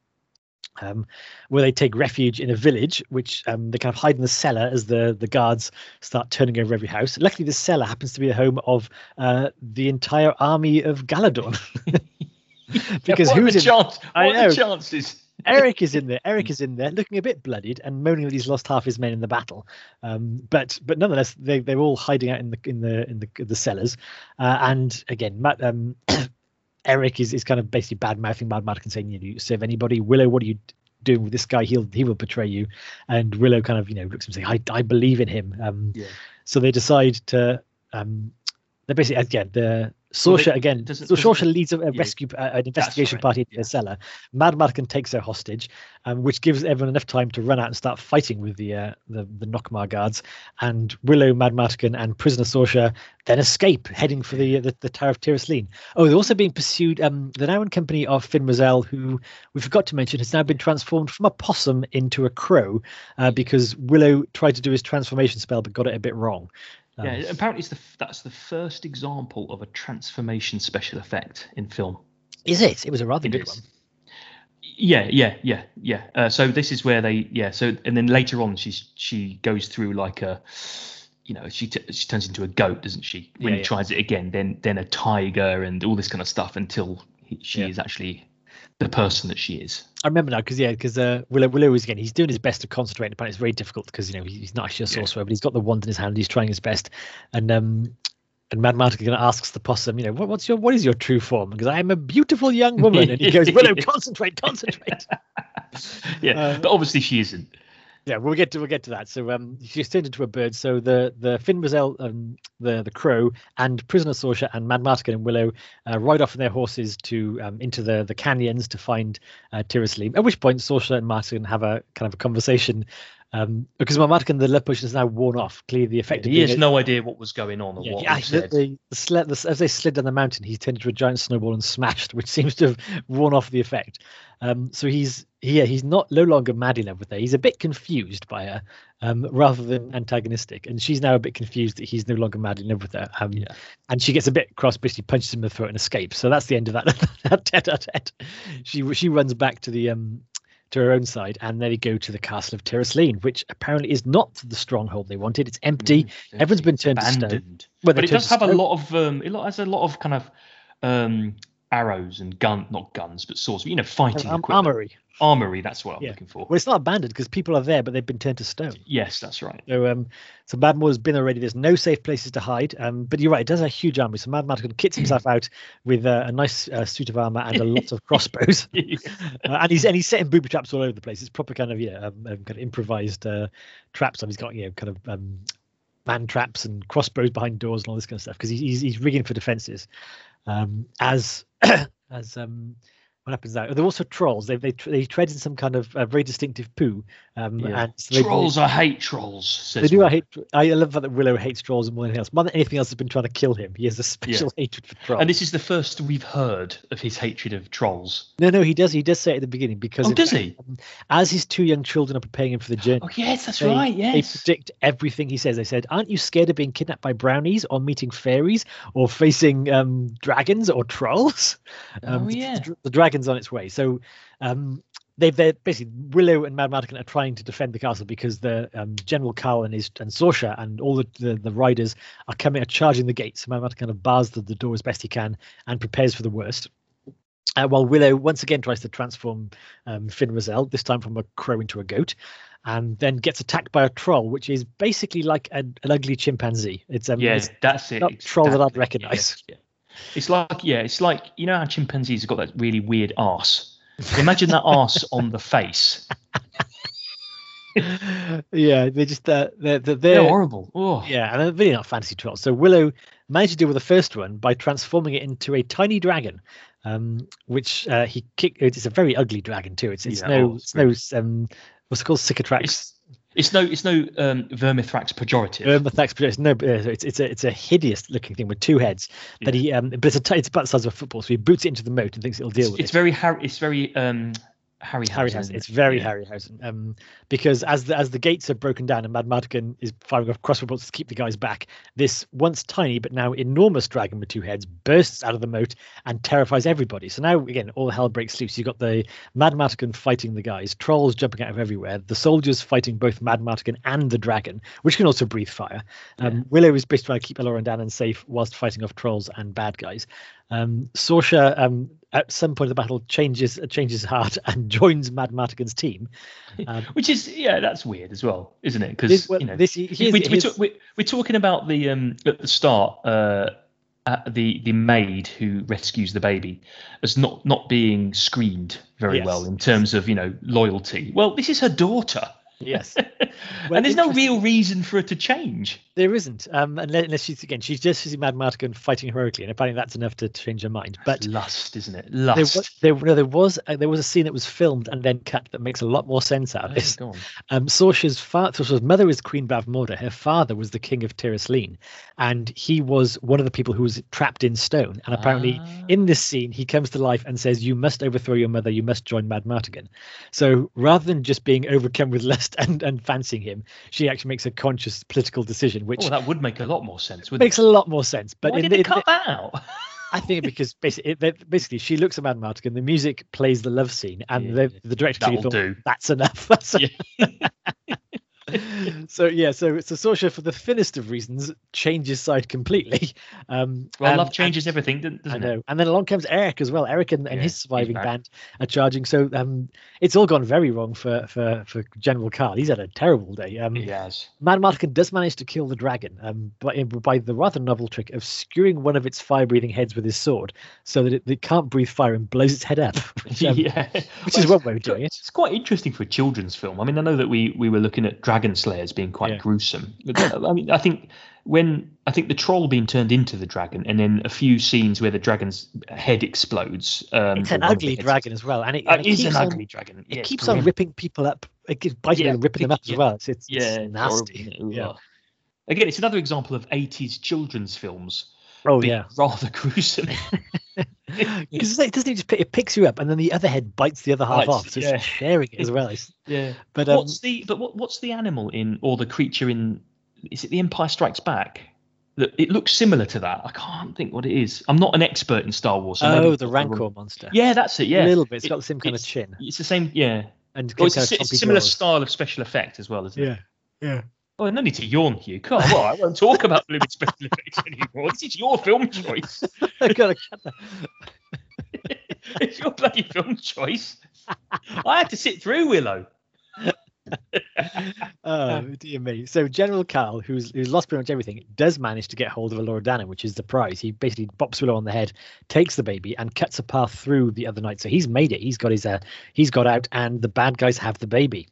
Um, where they take refuge in a village, which um, they kind of hide in the cellar as the the guards start turning over every house. Luckily, the cellar happens to be the home of uh, the entire army of Galladoorn, because are who's the in, chance? I What the know. chances? Eric is in there. Eric is in there, looking a bit bloodied and moaning that he's lost half his men in the battle. Um, but but nonetheless, they they're all hiding out in the in the in the the cellars. Uh, and again, Matt, um, Eric is is kind of basically bad mouthing Mad and saying, "You know, you serve anybody. Willow, what are you doing with this guy? He'll he will betray you." And Willow kind of you know looks at him saying, "I I believe in him." Um, Yeah. so they decide to um, they basically again the Well, again. So doesn't- leads a, a yeah, rescue, uh, an investigation right, party into yeah. the cellar. Mad Martin takes her hostage, um, which gives everyone enough time to run out and start fighting with the uh, the, the Nockmaar guards. And Willow, Mad Martin, and prisoner Sorsha then escape, heading for the the, the Tower of Tir Asleen. Oh, they're also being pursued. Um, the now in company of Fin Raziel, who we forgot to mention, has now been transformed from a possum into a crow, uh, because Willow tried to do his transformation spell but got it a bit wrong. Um, Yeah, apparently it's the that's the first example of a transformation special effect in film. Is it? It was a rather It good is. one. Yeah, yeah, yeah, yeah. Uh, so this is where they, yeah. So and then later on, she's she goes through like a, you know, she t- she turns into a goat, doesn't she? When Yeah, he yeah. tries it again, then then a tiger and all this kind of stuff until he, she Yeah. is actually the person that she is. I remember now because yeah, because uh, Willow Willow is again he's doing his best to concentrate, but it's very difficult because you know he's not actually a Yeah. sorcerer, but he's got the wand in his hand. He's trying his best, and um, and Mad Martin asks the possum, you know, what, what's your what is your true form? Because I am a beautiful young woman, and he goes, Willow, concentrate, concentrate. Yeah, Uh, but obviously she isn't. Yeah, we'll get to we'll get to that. So um, she's turned into a bird. So the the Fin Raziel, um, the the crow, and prisoner Sorsha and Mad Martin and Willow uh, ride off on their horses to um, into the the canyons to find uh, Tir Asleen. At which point Sorsha and Martin have a kind of a conversation. Um, because Mad Martin, the love potion is now worn off. Clearly, the effect of He has no idea what was going on or yeah, what yeah, the, said. as they slid down the mountain, he turned into a giant snowball and smashed, which seems to have worn off the effect. Um, so he's he, yeah, he's not no longer mad in love with her. He's a bit confused by her, um, rather than antagonistic, and she's now a bit confused that he's no longer mad in love with her. Um, Yeah. and she gets a bit cross, basically punches him in the throat and escapes. So that's the end of that, that tete-a-tete. She she runs back to the um to her own side, and then they go to the castle of Tir Asleen, which apparently is not the stronghold they wanted. It's empty. Mm, Everyone's been turned to stone. Well, but it does have a lot of um, it has a lot of kind of um, arrows and gun, not guns, but swords. You know, fighting Um, equipment. armory. Armory. That's what I'm Yeah. looking for. Well, it's not abandoned because people are there, but they've been turned to stone. Yes, that's right. So, um, so Mad Morgan's been already. There's no safe places to hide. Um, but you're right. It does have a huge army. So Madmartigan kits himself out with uh, a nice uh, suit of armor and a lot of crossbows. Uh, and he's and he's setting booby traps all over the place. It's proper kind of you know um, um, kind of improvised uh, traps. And he's got you know kind of um, man traps and crossbows behind doors and all this kind of stuff because he's, he's he's rigging for defenses. Um, as as um, what happens now? They're also trolls. They they they tread in some kind of uh, very distinctive poo. Um, Yeah. and so they- trolls, I hate trolls. Says They do. I hate. I love that Willow hates trolls more than anything else. More than anything else, has been trying to kill him. He has a special hatred for trolls. And this is the first we've heard of his hatred of trolls. no, no, he does. He does say it at the beginning because Oh, in does he? um, as his two young children are preparing him for the journey, Oh, yes, that's they, right. they predict everything he says. They said, "Aren't you scared of being kidnapped by brownies, or meeting fairies, or facing um, dragons or trolls?" Um, Oh, the- yeah. the, the dragon's on its way. So um, they've they're basically Willow and Madmartigan are trying to defend the castle because the um, General Kael and his and Sorsha and all the, the the riders are coming are charging the gates. Madmartigan kind of bars the, the door as best he can and prepares for the worst. Uh, while Willow once again tries to transform um, Fin Raziel, this time from a crow into a goat, and then gets attacked by a troll, which is basically like an, an ugly chimpanzee. It's um, Yeah, that's it. not troll that I'd recognise. Yeah. It's like yeah, it's like you know how chimpanzees have got that really weird ass. Imagine that ass on the face. yeah, they're just uh, they're, they're, They're horrible. Oh, Yeah, and they're really not fantasy trolls. So Willow managed to deal with the first one by transforming it into a tiny dragon, um, which uh, he kicked. It's a very ugly dragon too. It's it's Yeah, no oh, it's it's no um, what's it called cicatrax. It's, no it's no um, vermithrax pejorative. Vermithrax, it's no, uh, it's it's a it's a hideous looking thing with two heads. That he um, but it's a t- it's about the size of a football, so he boots it into the moat and thinks it'll deal it's, with it's it. very Harry. It's very um, Harry. Harryhausen. It's very yeah. Harryhausen. Um, because as the as the gates are broken down and Madmartigan is firing off crossbow bolts to keep the guys back, this once tiny but now enormous dragon with two heads bursts out of the moat and terrifies everybody. So now again, all hell breaks loose. You've got the Madmartigan fighting the guys, trolls jumping out of everywhere, the soldiers fighting both Madmartigan and the dragon, which can also breathe fire. Um, Yeah. Willow is basically trying to keep Eloran down and safe whilst fighting off trolls and bad guys. Um, Sorsha, um, at some point of the battle, changes uh, changes heart and joins Mad Mardigan's team. Um, Which is yeah, that's weird as well, isn't it? Because well, you know this we, here's, we, talk- we, we're talking about the um at the start uh uh, the the maid who rescues the baby as not not being screened very Yes. well in terms of you know loyalty. Well, this is her daughter, yes, and there's no real reason for her to change. there isn't. Um, unless, unless she's again, she's just sees Madmartigan fighting heroically, and apparently that's enough to change her mind. But lust, isn't it? there Lust. was there, no, there was uh, there was a scene that was filmed and then cut that makes a lot more sense out of Oh, this. on. Um, Sorsha's father, Sorsha's mother is Queen Bavmorda. Her father was the king of Tir Asleen, and he was one of the people who was trapped in stone. And apparently, Ah. in this scene, he comes to life and says, "You must overthrow your mother. You must join Madmartigan." So rather than just being overcome with lust and, and fancying him, she actually makes a conscious political decision, which Oh, that would make a lot more sense. Wouldn't makes a lot more sense. But Why in did the, they cut that out? I think because basically, it, basically, she looks at Madmartigan. The music plays the love scene, and Yeah, the, the director thought do. that's enough. That's Yeah. so yeah, so so Sorsha, for the thinnest of reasons, changes side completely. Um, Well, and- love changes everything, doesn't I know. it? And then along comes Eric as well. Eric and, and Yeah, his surviving band are charging. So um, it's all gone very wrong for for for General Kael. He's had a terrible day. Um, He has. Madmartigan does manage to kill the dragon um, by, by the rather novel trick of skewing one of its fire-breathing heads with his sword, so that it, it can't breathe fire and blows its head up. Which, um, yeah, which Well, is one way of doing it. It's quite interesting for a children's film. I mean, I know that we we were looking at Dragon Slayers being quite Yeah. gruesome. But, uh, I mean, I think when I think the troll being turned into the dragon, and then a few scenes where the dragon's head explodes. Um, It's an one of the ugly dragon as well, and it, Uh, and it is an on, ugly dragon. It Yeah, it's keeps on grim. ripping people up. It keeps biting Yeah, and ripping them up yeah. as well. It's, it's, it's Yeah, it's nasty. isn't it? Yeah. Again, it's another example of 80s children's films Oh yeah. rather gruesome. Because it doesn't it just pick, it picks you up and then the other head bites the other half Bites, off. So yeah. it's sharing it as well. It's, yeah. but um, what's the but what, what's the animal in or the creature in? Is it The Empire Strikes Back? That it looks similar to that. I can't think what it is. I'm not an expert in Star Wars. So oh, I've the Rancor monster. Yeah, that's it. Yeah, a little bit. It's It- got the same kind of chin It's the same. Yeah. and Well, it's kind a, of it's chompy similar jaws. style of special effect as well, isn't it? Yeah, yeah. Oh, no need to yawn, Hugh. Come on, well, I won't talk about blooming special effects anymore. This is your film choice. I gotta cut that. it's your bloody film choice. I had to sit through Willow. oh dear me! So General Kael, who's who's lost pretty much everything, does manage to get hold of Elora Danan, which is the prize. He basically bops Willow on the head, takes the baby, and cuts a path through the other night. So he's made it. He's got his uh, he's got out, and the bad guys have the baby.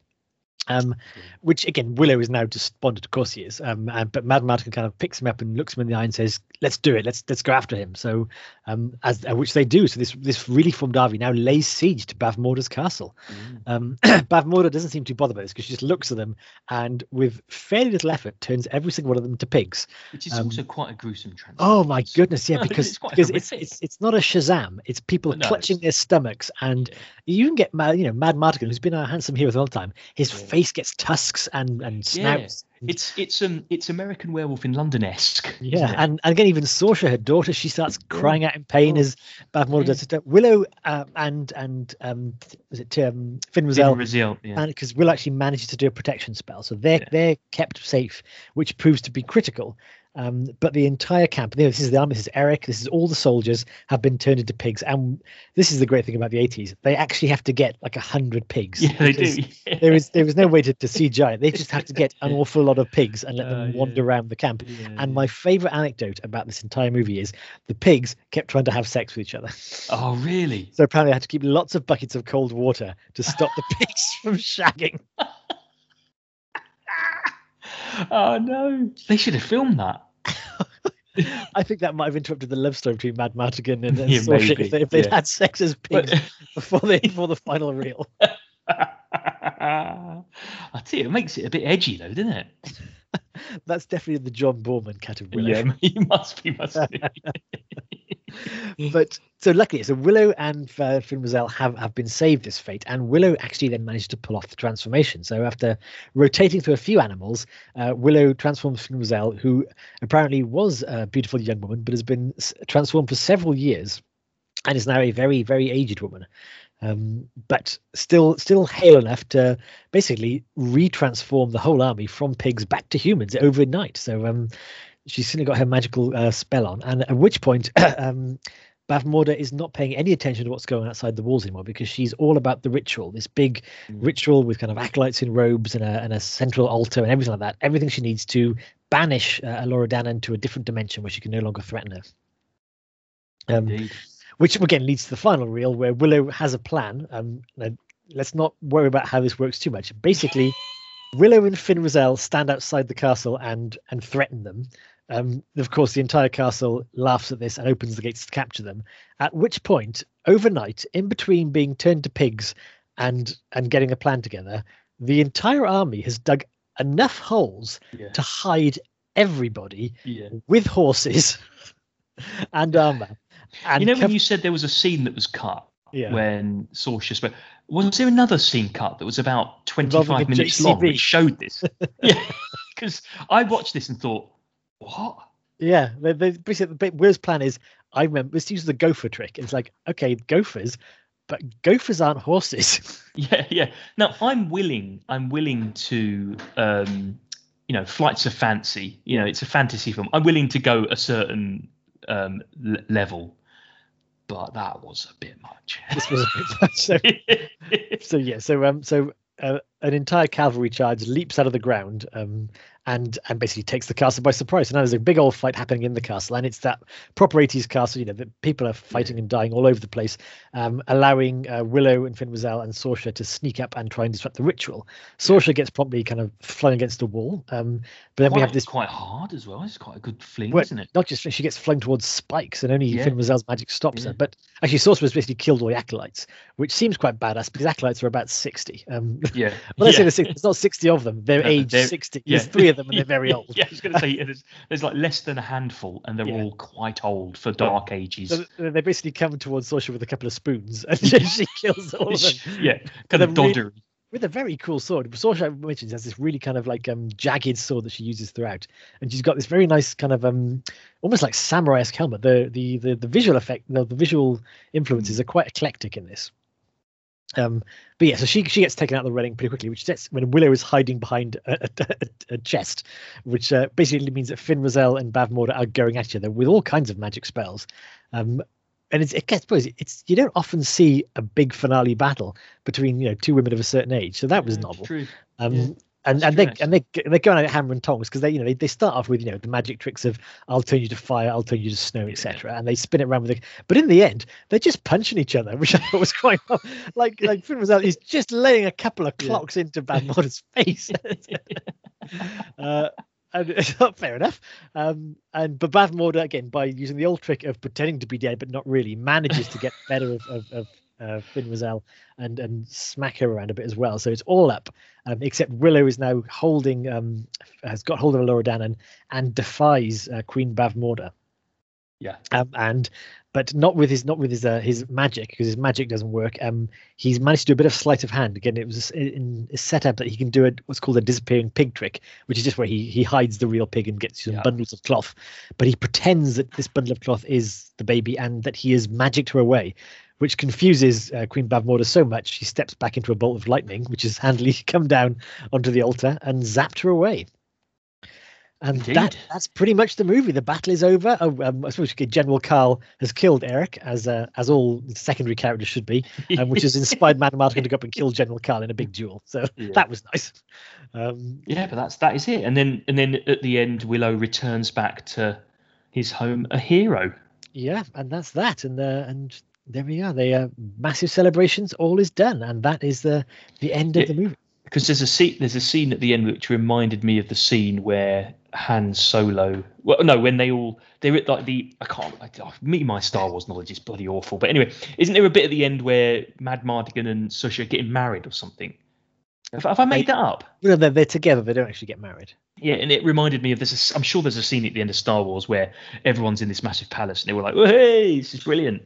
Um, which again, Willow is now despondent. Of course he is. Um, and, but Madmartigan kind of picks him up and looks him in the eye and says, "Let's do it. Let's let's go after him." So, um, as uh, which they do. So this this really formed army now lays siege to Bavmorda's castle. Mm. Um, Bavmorda doesn't seem too bothered by this because she just looks at them and, with fairly little effort, turns every single one of them to pigs. Which is um, also quite a gruesome transformation. Oh my goodness, yeah, because it's because it's, it's it's not a Shazam. It's people no, clutching it's... their stomachs, and yeah. you can get mad. You know, Madmartigan, who's been a handsome hero the whole time. His yeah. Face gets tusks and and snouts. Yeah. It's it's um it's American Werewolf in London esque. Yeah, and, and again, even Sorsha, her daughter, she starts crying out in pain oh. as Bavmorda does it. Willow uh, and and um was it um, Fin Raziel, yeah. and because Will actually manages to do a protection spell, so they're yeah. they're kept safe, which proves to be critical. Um, but the entire camp, you know, this is the army, this is Eric, this is all the soldiers have been turned into pigs. And this is the great thing about the 80s. They actually have to get like a hundred pigs. Yeah, they do. there is there is no way to, to CGI. They just have to get an awful lot of pigs and let uh, them wander yeah. around the camp. Yeah, and my favorite anecdote about this entire movie is the pigs kept trying to have sex with each other. Oh, really? So apparently I had to keep lots of buckets of cold water to stop the pigs from shagging. Oh no! They should have filmed that. I think that might have interrupted the love story between Madmartigan and, and yeah, Sorsha if, they, if they'd yeah. had sex as pigs but... before they before the final reel. I tell you, it makes it a bit edgy though, doesn't it? That's definitely the John Boorman category. Yeah, he must be, must be. but so luckily, so Willow and uh, have, have been saved this fate, and Willow actually then managed to pull off the transformation. So after rotating through a few animals, uh, Willow transforms Fin who apparently was a beautiful young woman, but has been transformed for several years, and is now a very very aged woman. Um, but still still hale enough to basically retransform the whole army from pigs back to humans overnight. So um, she's suddenly got her magical uh, spell on, and at which point. um, Bavmorda is not paying any attention to what's going on outside the walls anymore because she's all about the ritual, this big mm. ritual with kind of acolytes in robes and a, and a central altar and everything like that. Everything she needs to banish uh, Loredana into a different dimension where she can no longer threaten her. Um, which again leads to the final reel where Willow has a plan. Um, let's not worry about how this works too much. Basically, Willow and Fin Raziel stand outside the castle and and threaten them. Um, of course, the entire castle laughs at this and opens the gates to capture them. At which point, overnight, in between being turned to pigs and and getting a plan together, the entire army has dug enough holes yeah. to hide everybody yeah. with horses and armor. And you know Kev- when you said there was a scene that was cut yeah. when Sorsha spoke, was there another scene cut that was about 25 minutes JCB. long which showed this? yeah, because I watched this and thought, what? Yeah, they, they, basically, Will's plan is I remember this uses the gopher trick. It's like, okay, gophers, but gophers aren't horses. yeah, yeah. Now I'm willing, I'm willing to, um, you know, flights of fancy. You know, it's a fantasy film. I'm willing to go a certain um, l- level but that was a bit much. this was a bit much. So, so yeah, so um, so uh, an entire cavalry charge leaps out of the ground um, and and basically takes the castle by surprise. So now there's a big old fight happening in the castle, and it's that proper 80s castle. You know, that people are fighting and dying all over the place, um, allowing uh, Willow and Fin Raziel and Sorsha to sneak up and try and disrupt the ritual. Sorsha gets promptly kind of flung against a wall, um, but then quite, we have this quite hard as well. It's quite a good fling, well, isn't it? Not just she gets flung towards spikes, and only yeah. Magic stops yeah. her. But actually, Sorsha was basically killed all the acolytes, which seems quite badass because acolytes are about 60. Um, yeah. when I say the 60, it's not 60 of them; they're aged they're, 60. There's three of them, and they're very old yeah, I was going to say there's, there's like less than a handful, and they're yeah. all quite old for Dark Ages. So they basically come towards Sorsha with a couple of spoons, and she kills all of them. Yeah, kind of doddery. Really, with a very cool sword. Sorsha mentions has this really kind of like um jagged sword that she uses throughout, and she's got this very nice kind of um almost like samurai-esque helmet. The the the, the visual effect, the, the visual influences mm. are quite eclectic in this. Um, but yeah, so she she gets taken out of the railing pretty quickly, which sets when Willow is hiding behind a, a, a chest, which uh, basically means that Fin Raziel and Bavmorda are going at each other with all kinds of magic spells. Um, and it's, it gets suppose it's you don't often see a big finale battle between you know two women of a certain age, so that was Yeah, novel. True. Um, Yeah, and and they and they they're going at hammer and tongs because they you know they, they start off with you know the magic tricks of I'll turn you to fire, I'll turn you to snow, etc. And they spin it around with it, but in the end they're just punching each other, which I thought was quite like like Fin was out, he's just laying a couple of Yeah. clocks into Bavmorda's face. uh, and it's not fair enough. Um, and but Bad again by using the old trick of pretending to be dead but not really manages to get better of of, of uh, Fin Raziel and and smack her around a bit as well. So it's all up. Um, except Willow is now holding um has got hold of Laura Dannon and defies uh, Queen Bavmorda. Yeah. Um, and but not with his not with his uh, his magic because his magic doesn't work. Um, he's managed to do a bit of sleight of hand. Again, it was in, in set up that he can do it what's called a disappearing pig trick, which is just where he he hides the real pig and gets some Yeah. bundles of cloth. But he pretends that this bundle of cloth is the baby and that he has magicked her away, which confuses uh, Queen Bavmorda so much she steps back into a bolt of lightning, which has handily come down onto the altar and zapped her away. And that, Indeed. that's pretty much the movie. The battle is over. Oh, um, I suppose General Kael has killed Eric, as uh, as all secondary characters should be, um, which has inspired Madmartigan to go up and kill General Kael in a big duel. So Yeah. that was nice. Um, Yeah, but that's that is it. And then and then at the end, Willow returns back to his home a hero. yeah, and that's that. And uh, and there we are. They are massive celebrations. All is done, and that is the the end of Yeah. the movie. Because there's a scene there's a scene at the end which reminded me of the scene where Han Solo well no when they all they're at like the I can't I, oh, me my Star Wars knowledge is bloody awful but anyway isn't there a bit at the end where Madmartigan and Sorsha are getting married or something have, have I made that up know, they're, they're together. They don't actually get married. yeah and it reminded me of this I'm sure there's a scene at the end of Star Wars where everyone's in this massive palace and they were like hey this is brilliant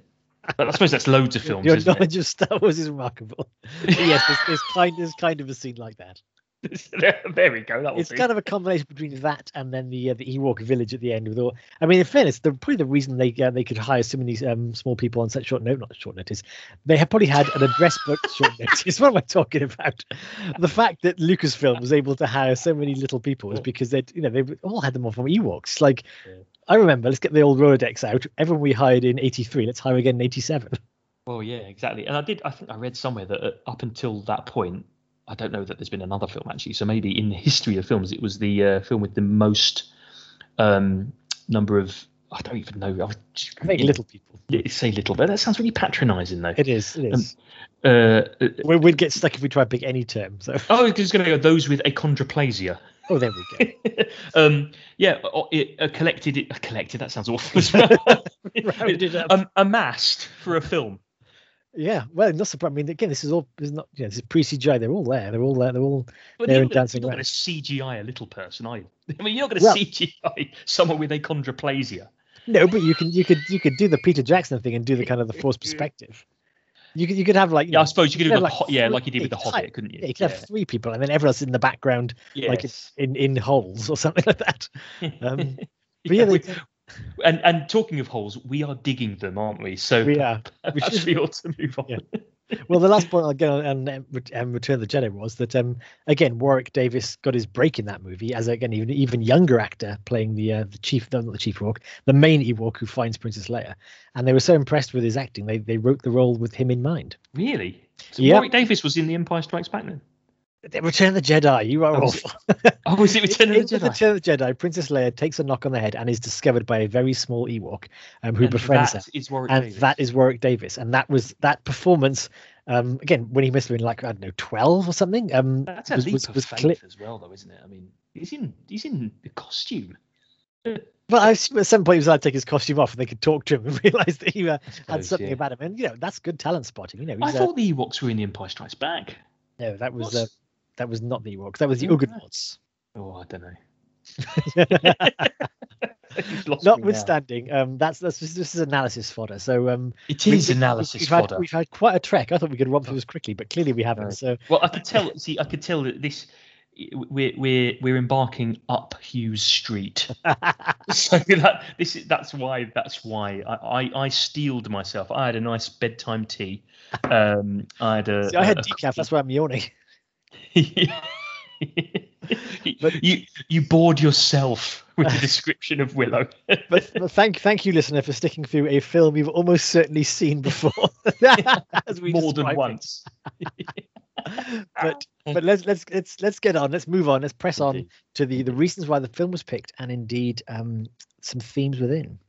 I suppose that's loads of films Your isn't it? knowledge of Star Wars is remarkable. But yes, there's, there's kind there's kind of a scene like that. there we go that was it's kind of a combination between that and then the uh, the Ewok village at the end with all. I mean, in fairness, the probably the reason they uh, they could hire so many um, small people on such short note, not short notice, they have probably had an address book short notice. What am I talking about? The fact that Lucasfilm was able to hire so many little people is because they you know they all had them all from Ewoks. Like Yeah. I remember, let's get the old Rolodex out. Everyone we hired in '83, let's hire again in '87. Well, yeah, exactly. And I did. I think I read somewhere that uh, up until that point, I don't know that there's been another film actually. So maybe in the history of films, it was the uh, film with the most um, number of. I don't even know. I, was just- I think little people. Say little, but that sounds really patronising though. It is. It is. Uh, uh, we, we'd get stuck if we try to pick any term. So, oh, it's going to go those with achondroplasia. Oh, there we go. um, yeah, it, uh, collected. It, uh, collected. That sounds awful as well. Rounded up. um, amassed for a film. Yeah, well, not surprised. I mean, again, this is all this is not. Yeah, this is pre CGI. They're all there. They're all there. They're all. But not gonna- dancing you're not around. going to CGI a little person, are you? I mean, you're not going to Well- CGI someone with achondroplasia. No, but you can you could you could do the Peter Jackson thing and do the kind of the forced perspective. You could you could have like Yeah, I suppose you could do have, ho- like, yeah, like you did with the yeah, Hobbit, couldn't you? yeah, you could have three people and then everyone's in the background like it's in in holes or something like that. Um, But yeah, they, and and talking of holes, we are digging them, aren't we? So we are. we should- we ought to move on. Yeah. Well, the last point I'll get on, on um, um, Return of the Jedi was that um, again Warwick Davis got his break in that movie as again even even younger actor playing the uh, the chief no, not the chief Ewok the main Ewok who finds Princess Leia, and they were so impressed with his acting they they wrote the role with him in mind. Really? So Yeah. Warwick Davis was in The Empire Strikes Back then. Return of the Jedi, you are Oh, awful. Oh, was it Return of the Jedi? Return of the Jedi, Princess Leia takes a knock on the head and is discovered by a very small Ewok um, who And befriends her. that is Warwick and Davis. that is Warwick Davis, and that was that performance. Um, again, when he must have been like I don't know, twelve or something. Um, That's a was- leap was- of was faith as well, though, isn't it? I mean, he's in he's in the costume. But I assume at some point he was allowed to take his costume off, and they could talk to him and realize that he uh, had something yeah. about him. And you know, that's good talent spotting. You know, I uh, thought the Ewoks were in The Empire Strikes Back. no, that was uh, that was not the Ewoks. That was the Oh, Ugnaughts. Oh, I don't know. You've lost me now. Notwithstanding, um, that's that's just, this is analysis fodder. So um, It we- is analysis we've had, fodder. we've had quite a trek. I thought we could run through this quickly, but clearly we haven't. No. So Well, I could tell. See, I could tell that this we're we're we're embarking up Hughes Street. so that this is that's why that's why I, I I steeled myself. I had a nice bedtime tea. Um, I had a. See, I had a- a decaf. That's why I'm yawning. But- you you bored yourself with the description of Willow. But, but thank thank you, listener, for sticking through a film you've almost certainly seen before. More than it. once. But but let's let's let's let's get on. Let's move on. Let's press on to the the reasons why the film was picked, and indeed um, some themes within.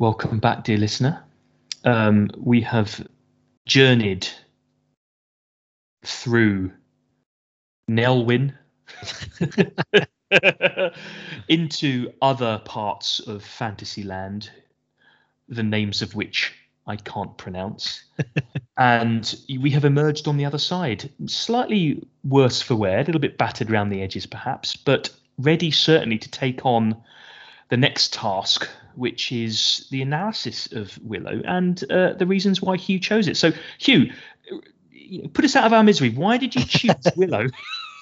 Welcome back, dear listener. Um, we have journeyed through Nelwyn into other parts of Fantasyland, the names of which I can't pronounce. and we have emerged on the other side, slightly worse for wear, a little bit battered around the edges perhaps, but ready certainly to take on the next task, which is the analysis of Willow and uh, the reasons why Hugh chose it. So, Hugh, uh, put us out of our misery. Why did you choose Willow?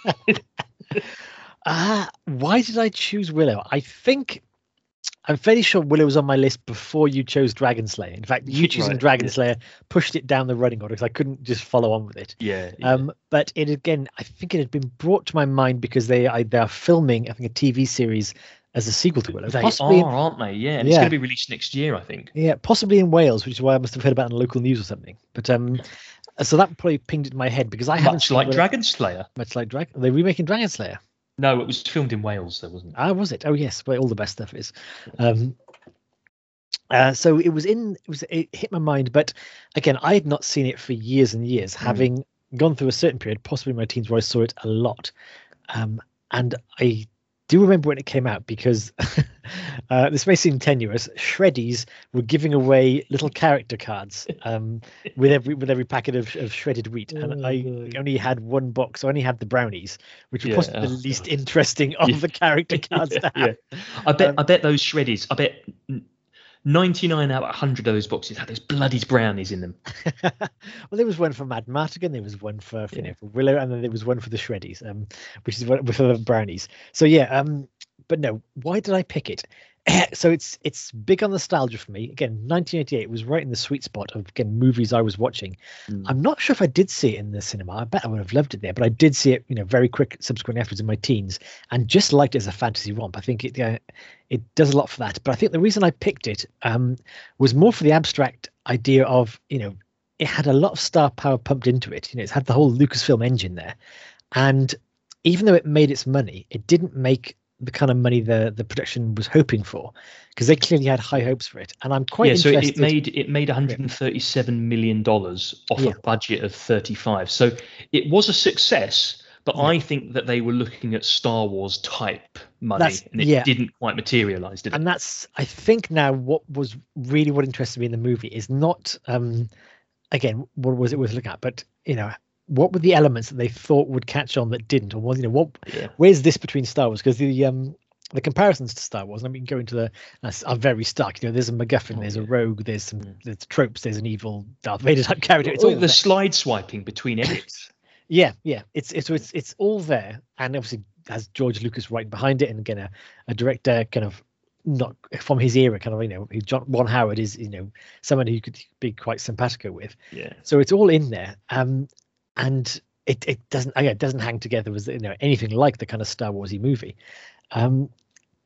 Ah, why did I choose Willow? I think I'm fairly sure Willow was on my list before you chose Dragon Slayer. In fact, you choosing Right, Dragon yeah. Slayer pushed it down the running order because I couldn't just follow on with it. yeah. Um, but it again, I think it had been brought to my mind because they I, they are filming, I think, a TV series as a sequel to Willow, they possibly, are, aren't they? Yeah, and it's going to be released next year, I think. yeah, possibly in Wales, which is why I must have heard about it on local news or something. But um, so that probably pinged it in my head because I haven't Much like Dragon Slayer. much like Dragon. Are they remaking Dragon Slayer? No, it was filmed in Wales, though, wasn't it? Ah, was it? Oh yes, where all the best stuff is. Um, uh, so it was in. It was. It hit my mind, but again, I had not seen it for years and years, having gone through a certain period, possibly my teens, where I saw it a lot. Um, and I do remember when it came out because uh, this may seem tenuous. Shreddies were giving away little character cards um, with every with every packet of, of shredded wheat, and Oh, I God. only had one box. I only had the brownies, which were Yeah, possibly the oh, least God. interesting of Yeah. the character cards to Yeah, have. I bet. Um, I bet those shreddies. I bet. 99 out of 100 of those boxes had those bloody brownies in them. well, there was one for Madmartigan, there was one for, you know for Willow, and then there was one for the Shreddies, um, which is one for the brownies. So yeah, um, but no, why did I pick it? so it's it's big on nostalgia for me. Again, 1988 was right in the sweet spot of again movies I was watching. Mm. I'm not sure if I did see it in the cinema. I bet I would have loved it there, but I did see it, you know, very quick subsequently afterwards in my teens, and just liked it as a fantasy romp. I think it uh, it does a lot for that. But I think the reason I picked it um, was more for the abstract idea of, you know, it had a lot of star power pumped into it. You know, it's had the whole Lucasfilm engine there, and even though it made its money, it didn't make the kind of money the the production was hoping for because they clearly had high hopes for it. And I'm quite yeah, so interested. it made it made 137 million dollars off Yeah. a budget of 35. So it was a success, but Yeah. I think that they were looking at Star Wars type money, That's- and it yeah. didn't quite materialize, did it? and that's i think now what was really what interested me in the movie is not um again what was it worth looking at but you know what were the elements that they thought would catch on that didn't or was you know what Yeah. where's this between star wars because the um the comparisons to Star Wars, and I mean, go into the uh, are very stuck. You know, there's a MacGuffin, Oh, there's a rogue, there's some Mm. there's tropes, there's an evil Darth Vader type character. It's Oh, all the there. slide swiping between edits. Yeah, yeah, it's it's it's it's all there, and obviously has George Lucas right behind it, and again a, a director kind of not from his era, kind of you know, John Ron Howard is you know someone who could be quite simpatico with. yeah. So it's all in there, um, and it it doesn't again it doesn't hang together with you know anything like the kind of Star Warsy movie. Um,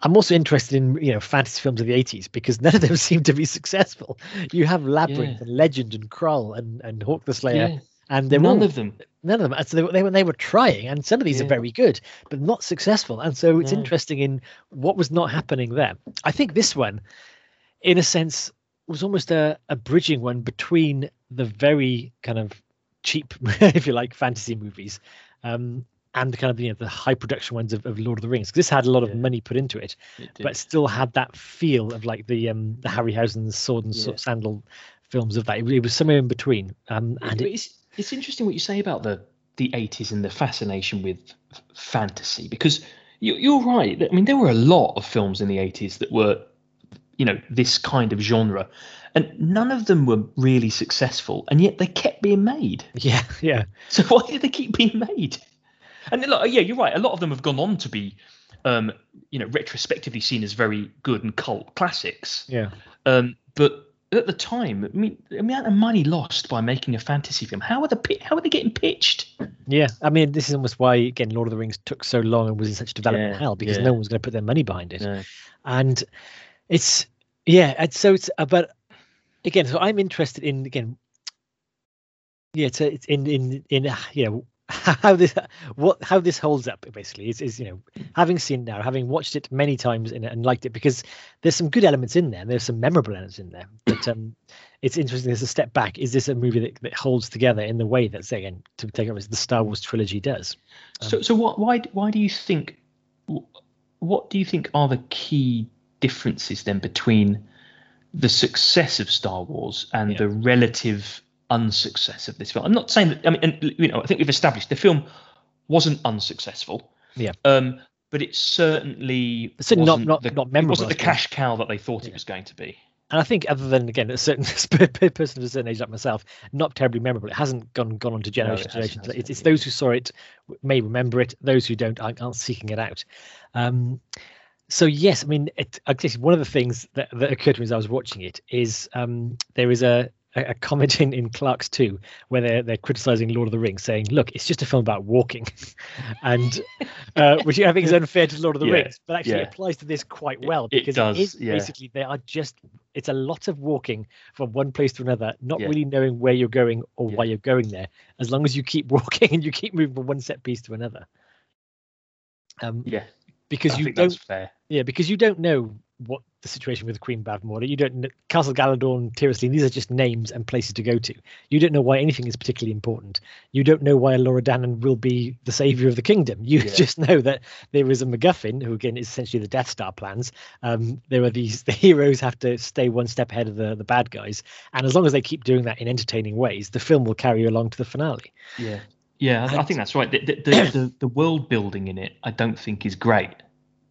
I'm also interested in you know fantasy films of the 80s because none of them seem to be successful. You have Labyrinth Yeah. and Legend and Krull and and Hawk the Slayer, yeah. and None all of them. none of them. And so they, were- they were they were trying, and some of these are very good, but not successful. And so it's No. interesting in what was not happening there. I think this one, in a sense, was almost a, a bridging one between the very kind of cheap, if you like, fantasy movies, um, and kind of you know the high production ones of, of Lord of the Rings. this had a lot of Yeah. money put into it, It but still had that feel of like the um the Harryhausen sword and Yeah. sandal films of that. It, was- it was somewhere in between. Um, and it, it's it's interesting what you say about the the 80s and the fascination with f- fantasy because you're right. I mean, there were a lot of films in the 80s that were, you know, this kind of genre, and none of them were really successful, and yet they kept being made. yeah, yeah. So why did they keep being made? And look, yeah, you're right. A lot of them have gone on to be, um, you know, retrospectively seen as very good and cult classics. Yeah. Um, but at the time, I mean, the amount of money lost by making a fantasy film. How are the how are they getting pitched? Yeah, I mean, this is almost why again Lord of the Rings took so long and was in such development Yeah, hell because yeah. no one was going to put their money behind it. No. and it's yeah and so it's about again so i'm interested in again yeah it's, it's in in in uh, you know how this what how this holds up basically is, is you know having seen now having watched it many times and, and liked it because there's some good elements in there and there's some memorable elements in there but um it's interesting there's a step back is this a movie that, that holds together in the way that again to take over as the star wars trilogy does So, so what? Why? Why do you think? What do you think are the key differences then between the success of Star Wars and Yeah. the relative unsuccess of this film? I'm not saying that. I mean, and, you know, I think we've established the film wasn't unsuccessful. Yeah. Um, but it certainly It's certainly not- wasn't not- the, not It memorable, wasn't the cash cow that they thought it was going to be. And I think, other than again a certain person of a certain age like myself, not terribly memorable. It hasn't gone gone on to generation it generations. It's, it? it's those who saw it may remember it. Those who don't aren't, aren't seeking it out. Um, so yes, I mean, it, I guess one of the things that, that occurred to me as I was watching it is um, there is a a comment in, in Clerks 2 where they're, they're criticizing Lord of the Rings, saying, look, it's just a film about walking. and uh, which I think is unfair to Lord of the Yeah, Rings, but actually yeah. applies to this quite well it because does, it is yeah. basically they are just it's a lot of walking from one place to another, not really knowing where you're going or why you're going there, as long as you keep walking and you keep moving from one set piece to another. Um, Yeah, because I you don't yeah, because you don't know what the situation with the Queen Bavmorda. You don't know Castle Galadorn, Tir Asleen. These are just names and places to go to. You don't know why anything is particularly important. You don't know why Laura Dannon will be the savior of the kingdom. You Yeah. just know that there is a MacGuffin, who again is essentially the Death Star plans. Um, there are these the heroes have to stay one step ahead of the the bad guys, and as long as they keep doing that in entertaining ways, the film will carry you along to the finale. Yeah, yeah, I, I think that's right. The, the, the, the, world building in it, I don't think is great.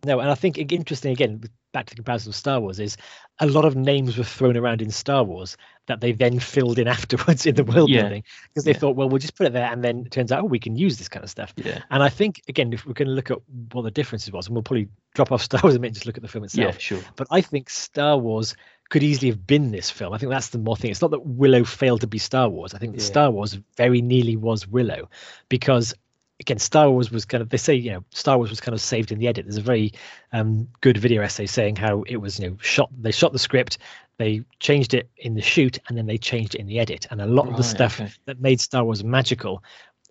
No, and I think interesting again, back to the comparison of Star Wars, is a lot of names were thrown around in Star Wars that they then filled in afterwards in the world Yeah. building because they Yeah. thought, well, we'll just put it there, and then it turns out, oh, we can use this kind of stuff. Yeah, And I think again, if we're going to look at what the differences was, and we'll probably drop off Star Wars a minute and just look at the film itself. yeah, sure. But I think Star Wars could easily have been this film. I think that's the more thing. It's not that Willow failed to be Star Wars. I think Yeah. Star Wars very nearly was Willow, because again, Star Wars was kind of they say you know Star Wars was kind of saved in the edit. There's a very um, good video essay saying how it was you know shot. They shot the script, they changed it in the shoot, and then they changed it in the edit. And a lot of the stuff okay. that made Star Wars magical.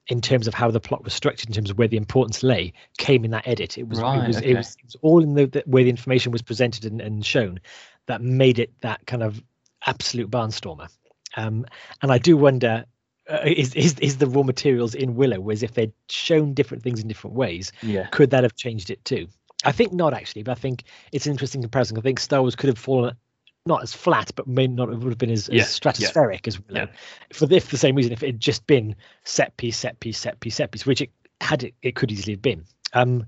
In terms of how the plot was structured, in terms of where the importance lay, came in that edit. It was, it was, okay. it was, it was all in the, the where the information was presented and, and shown that made it that kind of absolute barnstormer. Um, and I do wonder. Uh, is, is is the raw materials in Willow? was if they'd shown different things in different ways, Yeah, could that have changed it too? I think not actually, but I think it's an interesting comparison. I think Star Wars could have fallen not as flat, but may not have would have been as, as Yeah, yeah. stratospheric as Willow. Yeah. For the, for the same reason, if it had just been set piece, set piece, set piece, set piece, which it had, it, it could easily have been. Um,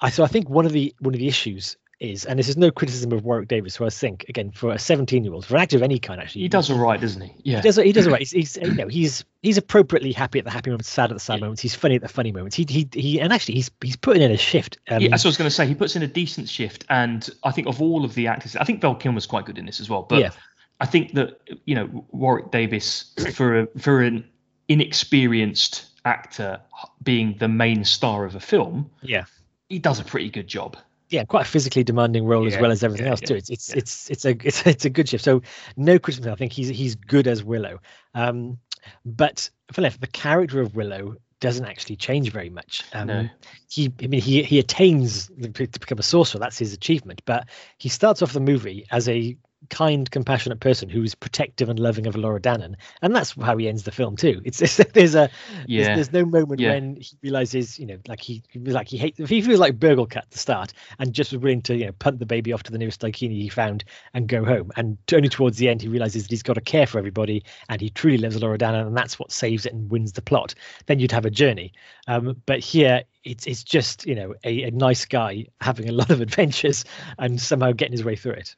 I so I think one of the one of the issues is, and this is no criticism of Warwick Davis, who I think again for a 17 year old, for an actor of any kind, actually, he does all right, doesn't he? Yeah, he does. He does all right. He's, he's you know he's he's appropriately happy at the happy moments, sad at the sad Yeah. moments. He's funny at the funny moments. He he he, and actually he's he's putting in a shift. Um, yeah, that's what I was going to say. He puts in a decent shift, and I think of all of the actors, I think Val Kilmer's quite good in this as well. But Yeah. I think that you know Warwick Davis for a, for an inexperienced actor being the main star of a film, yeah, he does a pretty good job. Yeah, quite a physically demanding role as well as everything yeah, else yeah, too. It's it's yeah. it's it's a it's it's a good shift. So no criticism. I think he's he's good as Willow. Um, but for left, the character of Willow doesn't actually change very much. Um, No. he I mean he he attains the- to become a sorcerer. That's his achievement. But he starts off the movie as a kind, compassionate person who is protective and loving of Laura Dannon, and that's how he ends the film too. It's, it's there's a Yeah. there's, there's no moment Yeah. when he realizes you know like he like he hates if he feels like Burglekutt at the start and just was willing to you know punt the baby off to the nearest Daikini he found and go home, and only towards the end he realizes that he's got to care for everybody and he truly loves Laura Dannon and that's what saves it and wins the plot. Then you'd have a journey, um, but here it's it's just you know a, a nice guy having a lot of adventures and somehow getting his way through it.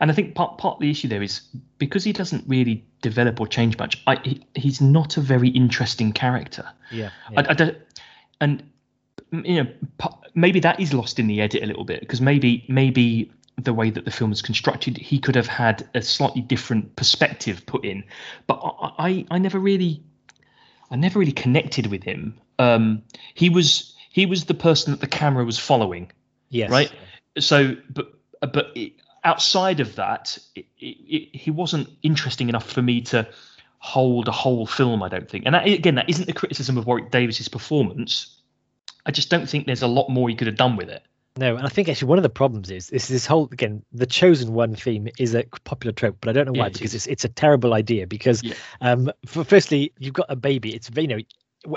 And I think part part of the issue there is because he doesn't really develop or change much. I, he, he's not a very interesting character. Yeah, I, I don't, and you know, maybe that is lost in the edit a little bit because maybe maybe the way that the film is constructed, he could have had a slightly different perspective put in. But I, I, I never really, I never really connected with him. Um, he was he was the person that the camera was following. Yes. Right. So, but but it, outside of that, it, it, he wasn't interesting enough for me to hold a whole film. I don't think. And that, again, that isn't a criticism of Warwick Davis's performance. I just don't think there's a lot more he could have done with it. No, and I think actually one of the problems is is this whole again the chosen one theme is a popular trope, but I don't know why Yeah, it because is. it's it's a terrible idea because Yeah. um for, firstly you've got a baby it's you know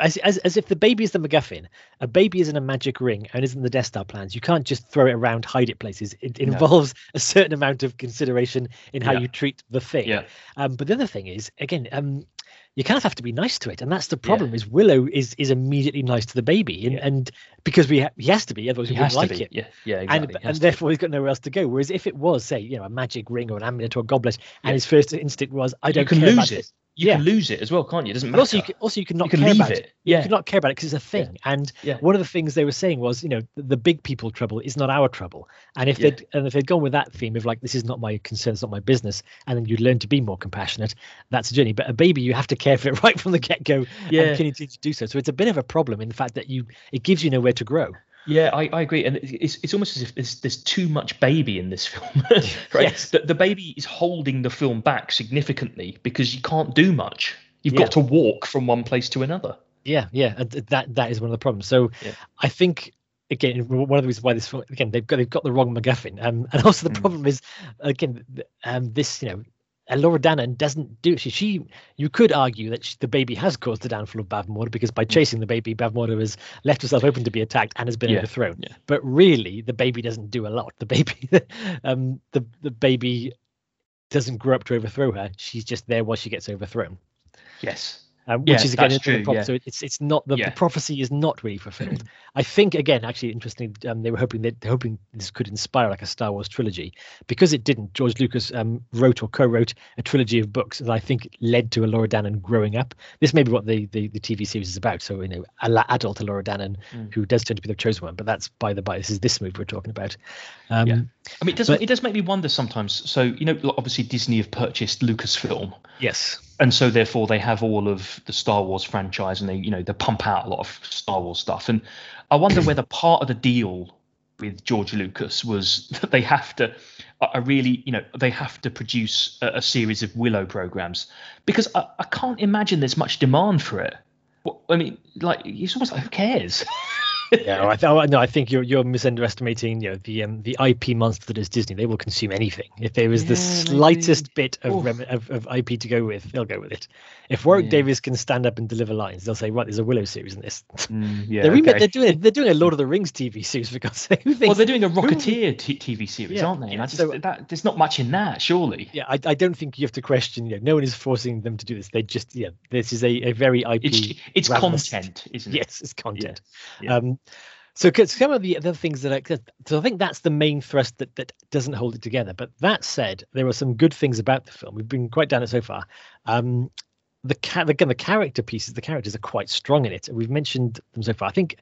as, as as if the baby is the MacGuffin, a baby isn't a magic ring and isn't the Death Star plans. You can't just throw it around, hide it places. It, it No. involves a certain amount of consideration in how Yeah. you treat the thing. Yeah. Um, but the other thing is, again, um, you kind of have to be nice to it, and that's the problem. Is Willow is is immediately nice to the baby, and, Yeah. and because we ha- he has to be, otherwise He we wouldn't like it Yeah. Yeah. and, Exactly. He and to be. therefore he's got nowhere else to go. Whereas if it was, say, you know, a magic ring or an amulet or a goblet, and Yeah. his first instinct was, I don't you can care lose about it. You Yeah. can lose it as well, can't you? It doesn't But matter. also, you can, also you can not You can care about it. it. You Yeah. can not care about it because it's a thing. And Yeah. one of the things they were saying was, you know, the, the big people trouble is not our trouble. And if Yeah. they'd and if they'd gone with that theme of like, this is not my concern, it's not my business, and then you'd learn to be more compassionate, that's a journey. But a baby, you have to care for it right from the get go Yeah. and continue to do so. So it's a bit of a problem in the fact that you it gives you nowhere to grow. Yeah, I, I agree, and it's it's almost as if there's there's too much baby in this film, right? Yes. The, the baby is holding the film back significantly because you can't do much. You've Yeah. got to walk from one place to another. Yeah, yeah, and that that is one of the problems. So Yeah. I think again one of the reasons why this film again they've got they've got the wrong MacGuffin, um, and also the Mm. problem is again um this you know. Uh, Elora Danan doesn't do she. She, you could argue that she, the baby has caused the downfall of Bavmorda because by chasing the baby, Bavmorda has left herself open to be attacked and has been Mm. Yeah, overthrown. yeah. But really, the baby doesn't do a lot. The baby, um, the the baby doesn't grow up to overthrow her. She's just there while she gets overthrown Yes. Um, Yeah, which is again another true, problem. yeah. So it's it's not the, Yeah. the prophecy is not really fulfilled. I think again, actually, interesting. um, they were hoping that hoping this could inspire like a Star Wars trilogy, because it didn't. George Lucas um, wrote or co-wrote a trilogy of books that I think led to a Elora Danan growing up. This may be what the the, the TV series is about. So you know, a la- adult Elora Danan Mm. who does tend to be the chosen one, but that's by the by. This is this movie we're talking about. Um, Yeah. I mean, it does But- it does make me wonder sometimes. So you know, obviously Disney have purchased Lucasfilm, Yes. and so therefore they have all of the Star Wars franchise, and they you know they pump out a lot of Star Wars stuff. And I wonder whether part of the deal with George Lucas was that they have to, I I really you know they have to produce a, a series of Willow programs because I, I can't imagine there's much demand for it. I mean, like it's almost like who cares? Yeah, I th- no, I think you're you're misunderestimating. You know, the um, the IP monster that is Disney. They will consume anything. If there is the Yeah, maybe. slightest bit of, rem- of of IP to go with, they'll go with it. If Warwick Yeah. Davis can stand up and deliver lines, they'll say, "Right, there's a Willow series in this." Mm, yeah, they're, okay. they're doing they're doing a Lord of the Rings TV series for God's sake. Who Well, they're doing a Rocketeer t- TV series, Yeah, aren't they? And yeah, I just so- that there's not much in that, surely. yeah, I, I don't think you have to question. You know, no one is forcing them to do this. They just yeah, this is a, a very IP. It's it's content, isn't it? Yes, it's content. Um, so some of the other things that I, so I think that's the main thrust that, that doesn't hold it together. But that said, there are some good things about the film. We've been quite down it so far. Um, the again, the character pieces, the characters are quite strong in it. We've mentioned them so far. I think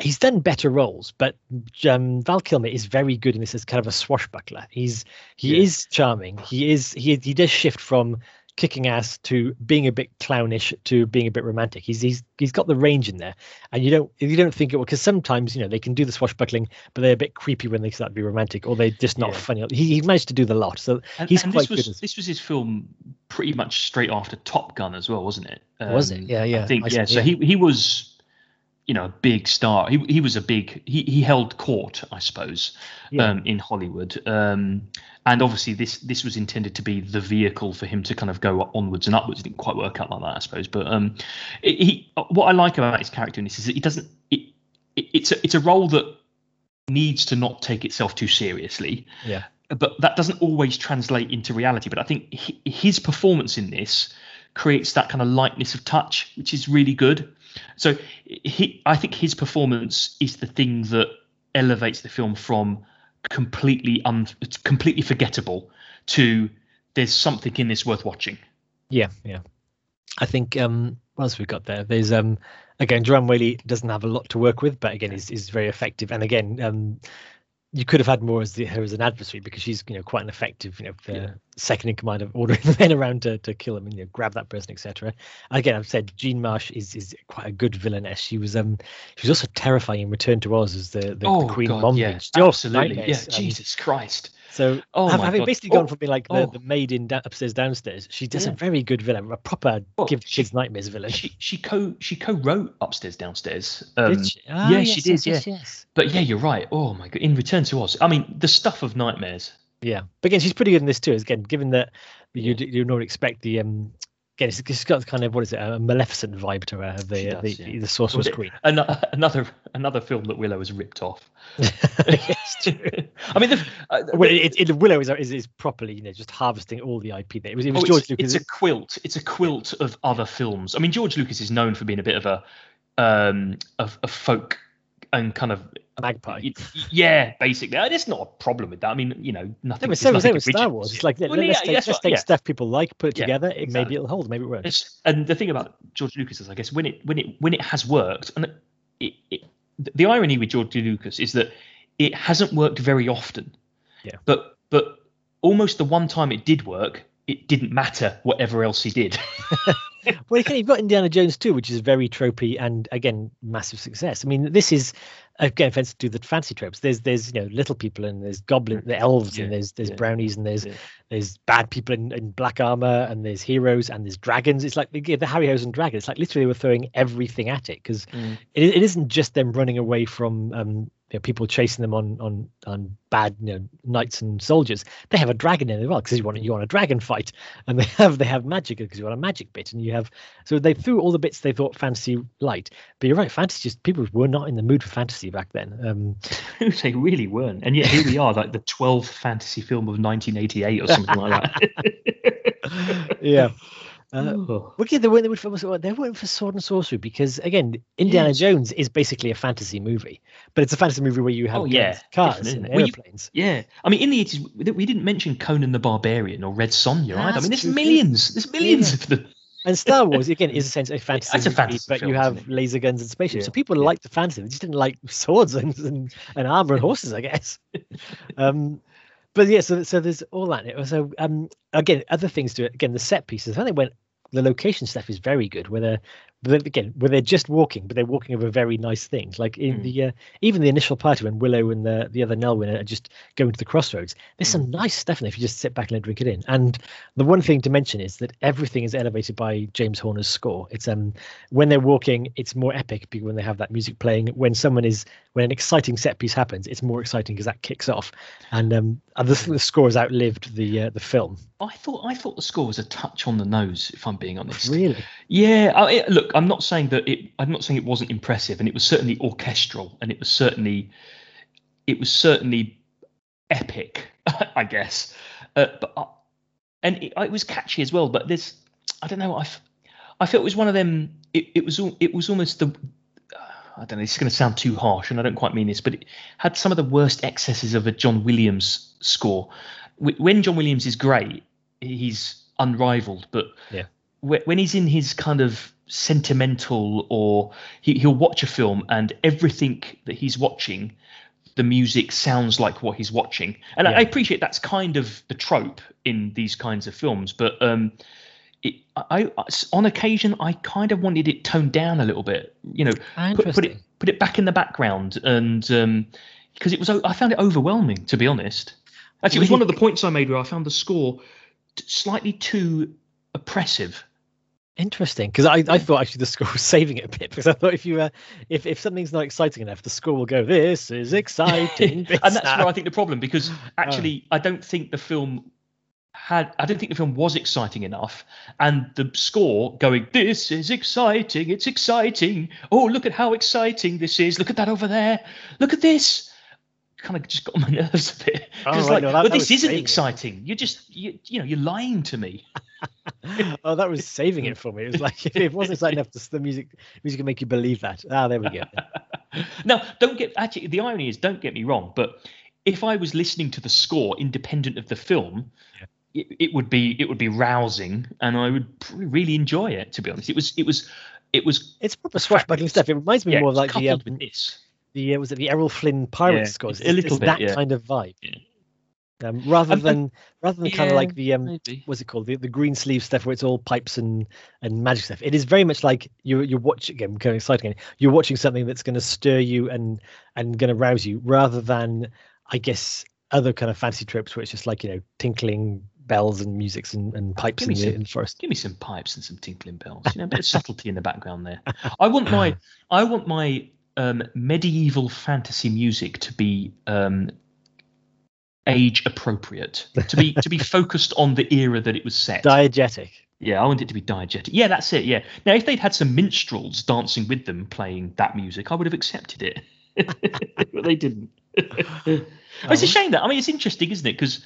he's done better roles, but um, Val Kilmer is very good in this as kind of a swashbuckler. He's he Yeah. is charming. He is he he does shift from kicking ass to being a bit clownish to being a bit romantic. He's he's he's got the range in there, and you don't you don't think it will because sometimes you know they can do the swashbuckling, but they're a bit creepy when they start to be romantic, or they're just not Yeah. funny. He he managed to do the lot, so And, he's and quite this was good. This was his film pretty much straight after Top Gun as well, wasn't it? was it? Um, Yeah, yeah. I think I yeah. see, So yeah. he he was, you know, a big star. He he was a big he he held court, I suppose, Yeah. um, in Hollywood. Um, and obviously this this was intended to be the vehicle for him to kind of go onwards and upwards. It didn't quite work out like that, I suppose. But um, it, he what I like about his character in this is that he doesn't. It, it, it's a it's a role that needs to not take itself too seriously yeah, but that doesn't always translate into reality. But I think hi- his performance in this creates that kind of lightness of touch, which is really good. So he, I think his performance is the thing that elevates the film from completely un, it's completely forgettable to there's something in this worth watching. yeah, yeah. I think um, what else we got there? There's um, again, Joanne Whalley doesn't have a lot to work with, but again, is is very effective. And again, um, you could have had more as the, her as an adversary because she's you know quite an effective you know yeah. second in command of ordering the men around to, to kill them and you know grab that person etc. Again, I've said Jean Marsh is is quite a good villainess. She was um she was also terrifying in Return to Oz as the, the, oh, the Queen God, Mom. Yeah, absolutely. Yeah, um, Jesus Christ. So oh having God. basically oh, gone from being like the, oh. the maid in da- upstairs downstairs, she does Yeah. a very good villain, a proper Well, give she- kids nightmares villain. She she co she co-wrote upstairs downstairs. Um, Did she? Ah, yeah, she yes, did, yes, yes, yes. But yeah, you're right. Oh my god! In Return to Oz, I mean, the stuff of nightmares. Yeah, but again, she's pretty good in this too. Again, given that you you not expect the um. Again, it's, it's got kind of what is it a Maleficent vibe to her, the does, the, yeah. the Sorcerer's Well, Queen. An- another another film that Willow has ripped off. yes, true. I mean, the, uh, Well, it, it, Willow is, is is properly you know just harvesting all the IP there. It was it was oh, George it's, Lucas. it's a quilt. It's a quilt of other films. I mean, George Lucas is known for being a bit of a um of a folk and kind of magpie. yeah, basically. Uh, There's not a problem with that. I mean, you know, nothing. same, same nothing with Star. Wars. It's like let's, yeah, take, let's what- take yeah. stuff people like, put it Yeah, together. It, exactly. maybe it'll hold. Maybe it won't. It's, and the thing about George Lucas is, I guess, when it when it when it has worked, and it, it, the irony with George Lucas is that it hasn't worked very often. Yeah. But but almost the one time it did work, it didn't matter whatever else he did. Well, you've got Indiana Jones too, which is very tropey and again massive success. I mean, this is again offensive to do the fancy tropes. There's there's you know little people and there's goblin, the elves, and there's there's yeah, brownies and there's yeah. there's bad people in, in black armor and there's heroes and there's dragons. It's like the, the Harryhausen dragon. It's like literally we're throwing everything at it because Mm. it, it isn't just them running away from um, you know, people chasing them on on on bad you know knights and soldiers. They have a dragon in as well because you want you want a dragon fight, and they have they have magic because you want a magic bit, and you have so they threw all the bits they thought fantasy light. But you're right, fantasy just people were not in the mood for fantasy back then. Um, they really weren't, and yet here we are, like the 12th fantasy film of 1988 or something like that. yeah. Uh, Oh. Well, yeah, they went, they for they went for sword and sorcery because again, Indiana. Jones is basically a fantasy movie, but it's a fantasy movie where you have Oh, yeah, cars, and? Well, you- airplanes. Yeah, I mean, in the 80s, we- didn't mention Conan the Barbarian or Red Sonja either. I mean, there's millions, there's millions of them. And Star Wars again is a sense a fantasy, That's a movie, fantasy but you have laser guns and spaceships. Yeah, So people yeah. liked the fantasy; they just didn't like swords and and, and armor and horses, I guess. um, but yeah, so so there's all that. it. So um, again, other things to it. Again, the set pieces. I think when the location stuff is very good. Where they're but again, where they're just walking, but they're walking over very nice things. Like in Mm. the uh, even the initial party when Willow and the the other Nelwyn are just going to the crossroads. There's Mm. some nice stuff in there if you just sit back and drink it in. And the one thing to mention is that everything is elevated by James Horner's score. It's um when they're walking, it's more epic because when they have that music playing. When someone is when an exciting set piece happens, it's more exciting because that kicks off. And um the, the score has outlived the uh, the film. I thought I thought the score was a touch on the nose, if I'm being honest. Really, Yeah, I, it- look, I'm not saying that it. I'm not saying it wasn't impressive, and it was certainly orchestral, and it was certainly, it was certainly epic, I guess. Uh, but I, and it, it was catchy as well. But there's, I don't know. I, I felt it was one of them. It, it was it was almost the. I don't know. This is going to sound too harsh, and I don't quite mean this, but it had some of the worst excesses of a John Williams score. When John Williams is great, he's unrivaled, but Yeah. when he's in his kind of sentimental or he, he'll watch a film and everything that he's watching the music sounds like what he's watching. And I, Yeah. I appreciate that's kind of the trope in these kinds of films but um it, I, I on occasion i kind of wanted it toned down a little bit you know put, put it put it back in the background and um because it was I found it overwhelming to be honest. Actually it was one of the points i made where i found the score slightly too oppressive Interesting, because I, I thought actually the score was saving it a bit because I thought if you uh, if if something's not exciting enough, the score will go. This is exciting. and that's where I think the problem Oh. because actually I don't think the film had I don't think the film was exciting enough and the score going this is exciting it's exciting oh look at how exciting this is look at that over there look at this kind of just got on my nerves a bit Oh, because right, like no, that- this isn't saving it. exciting you're just you, you know you're lying to me oh, that was saving it for me. It was like if it wasn't exciting enough, the, the music music can make you believe that. Ah, there we go. now don't get actually the irony is don't get me wrong but if i was listening to the score independent of the film it, it would be it would be rousing and i would really enjoy it to be honest it was it was it was It's proper swashbuckling stuff. It reminds me yeah, more of like the um, coupled with this the uh, was it the Errol Flynn pirate Yeah, scores? it's a little it's bit, that yeah. kind of vibe. Yeah. Um, rather Um, than rather than kind of like the um what's it called the, the green sleeve stuff where it's all pipes and and magic stuff. It is very much like you you're watching again, kind of exciting. again, You're watching something that's going to stir you and and going to rouse you, rather than I guess other kind of fancy tropes where it's just like you know tinkling bells and musics and, and pipes in some- in the forest. Give me some pipes and some tinkling bells. You know, a bit of subtlety in the background there. I want my I want my um, medieval fantasy music to be um, age appropriate, to be to be focused on the era that it was set. Diegetic. Yeah, I want it to be diegetic. Yeah, that's it. Yeah. Now, if they'd had some minstrels dancing with them playing that music, I would have accepted it. but they didn't. it's a shame that. I mean, it's interesting, isn't it? Because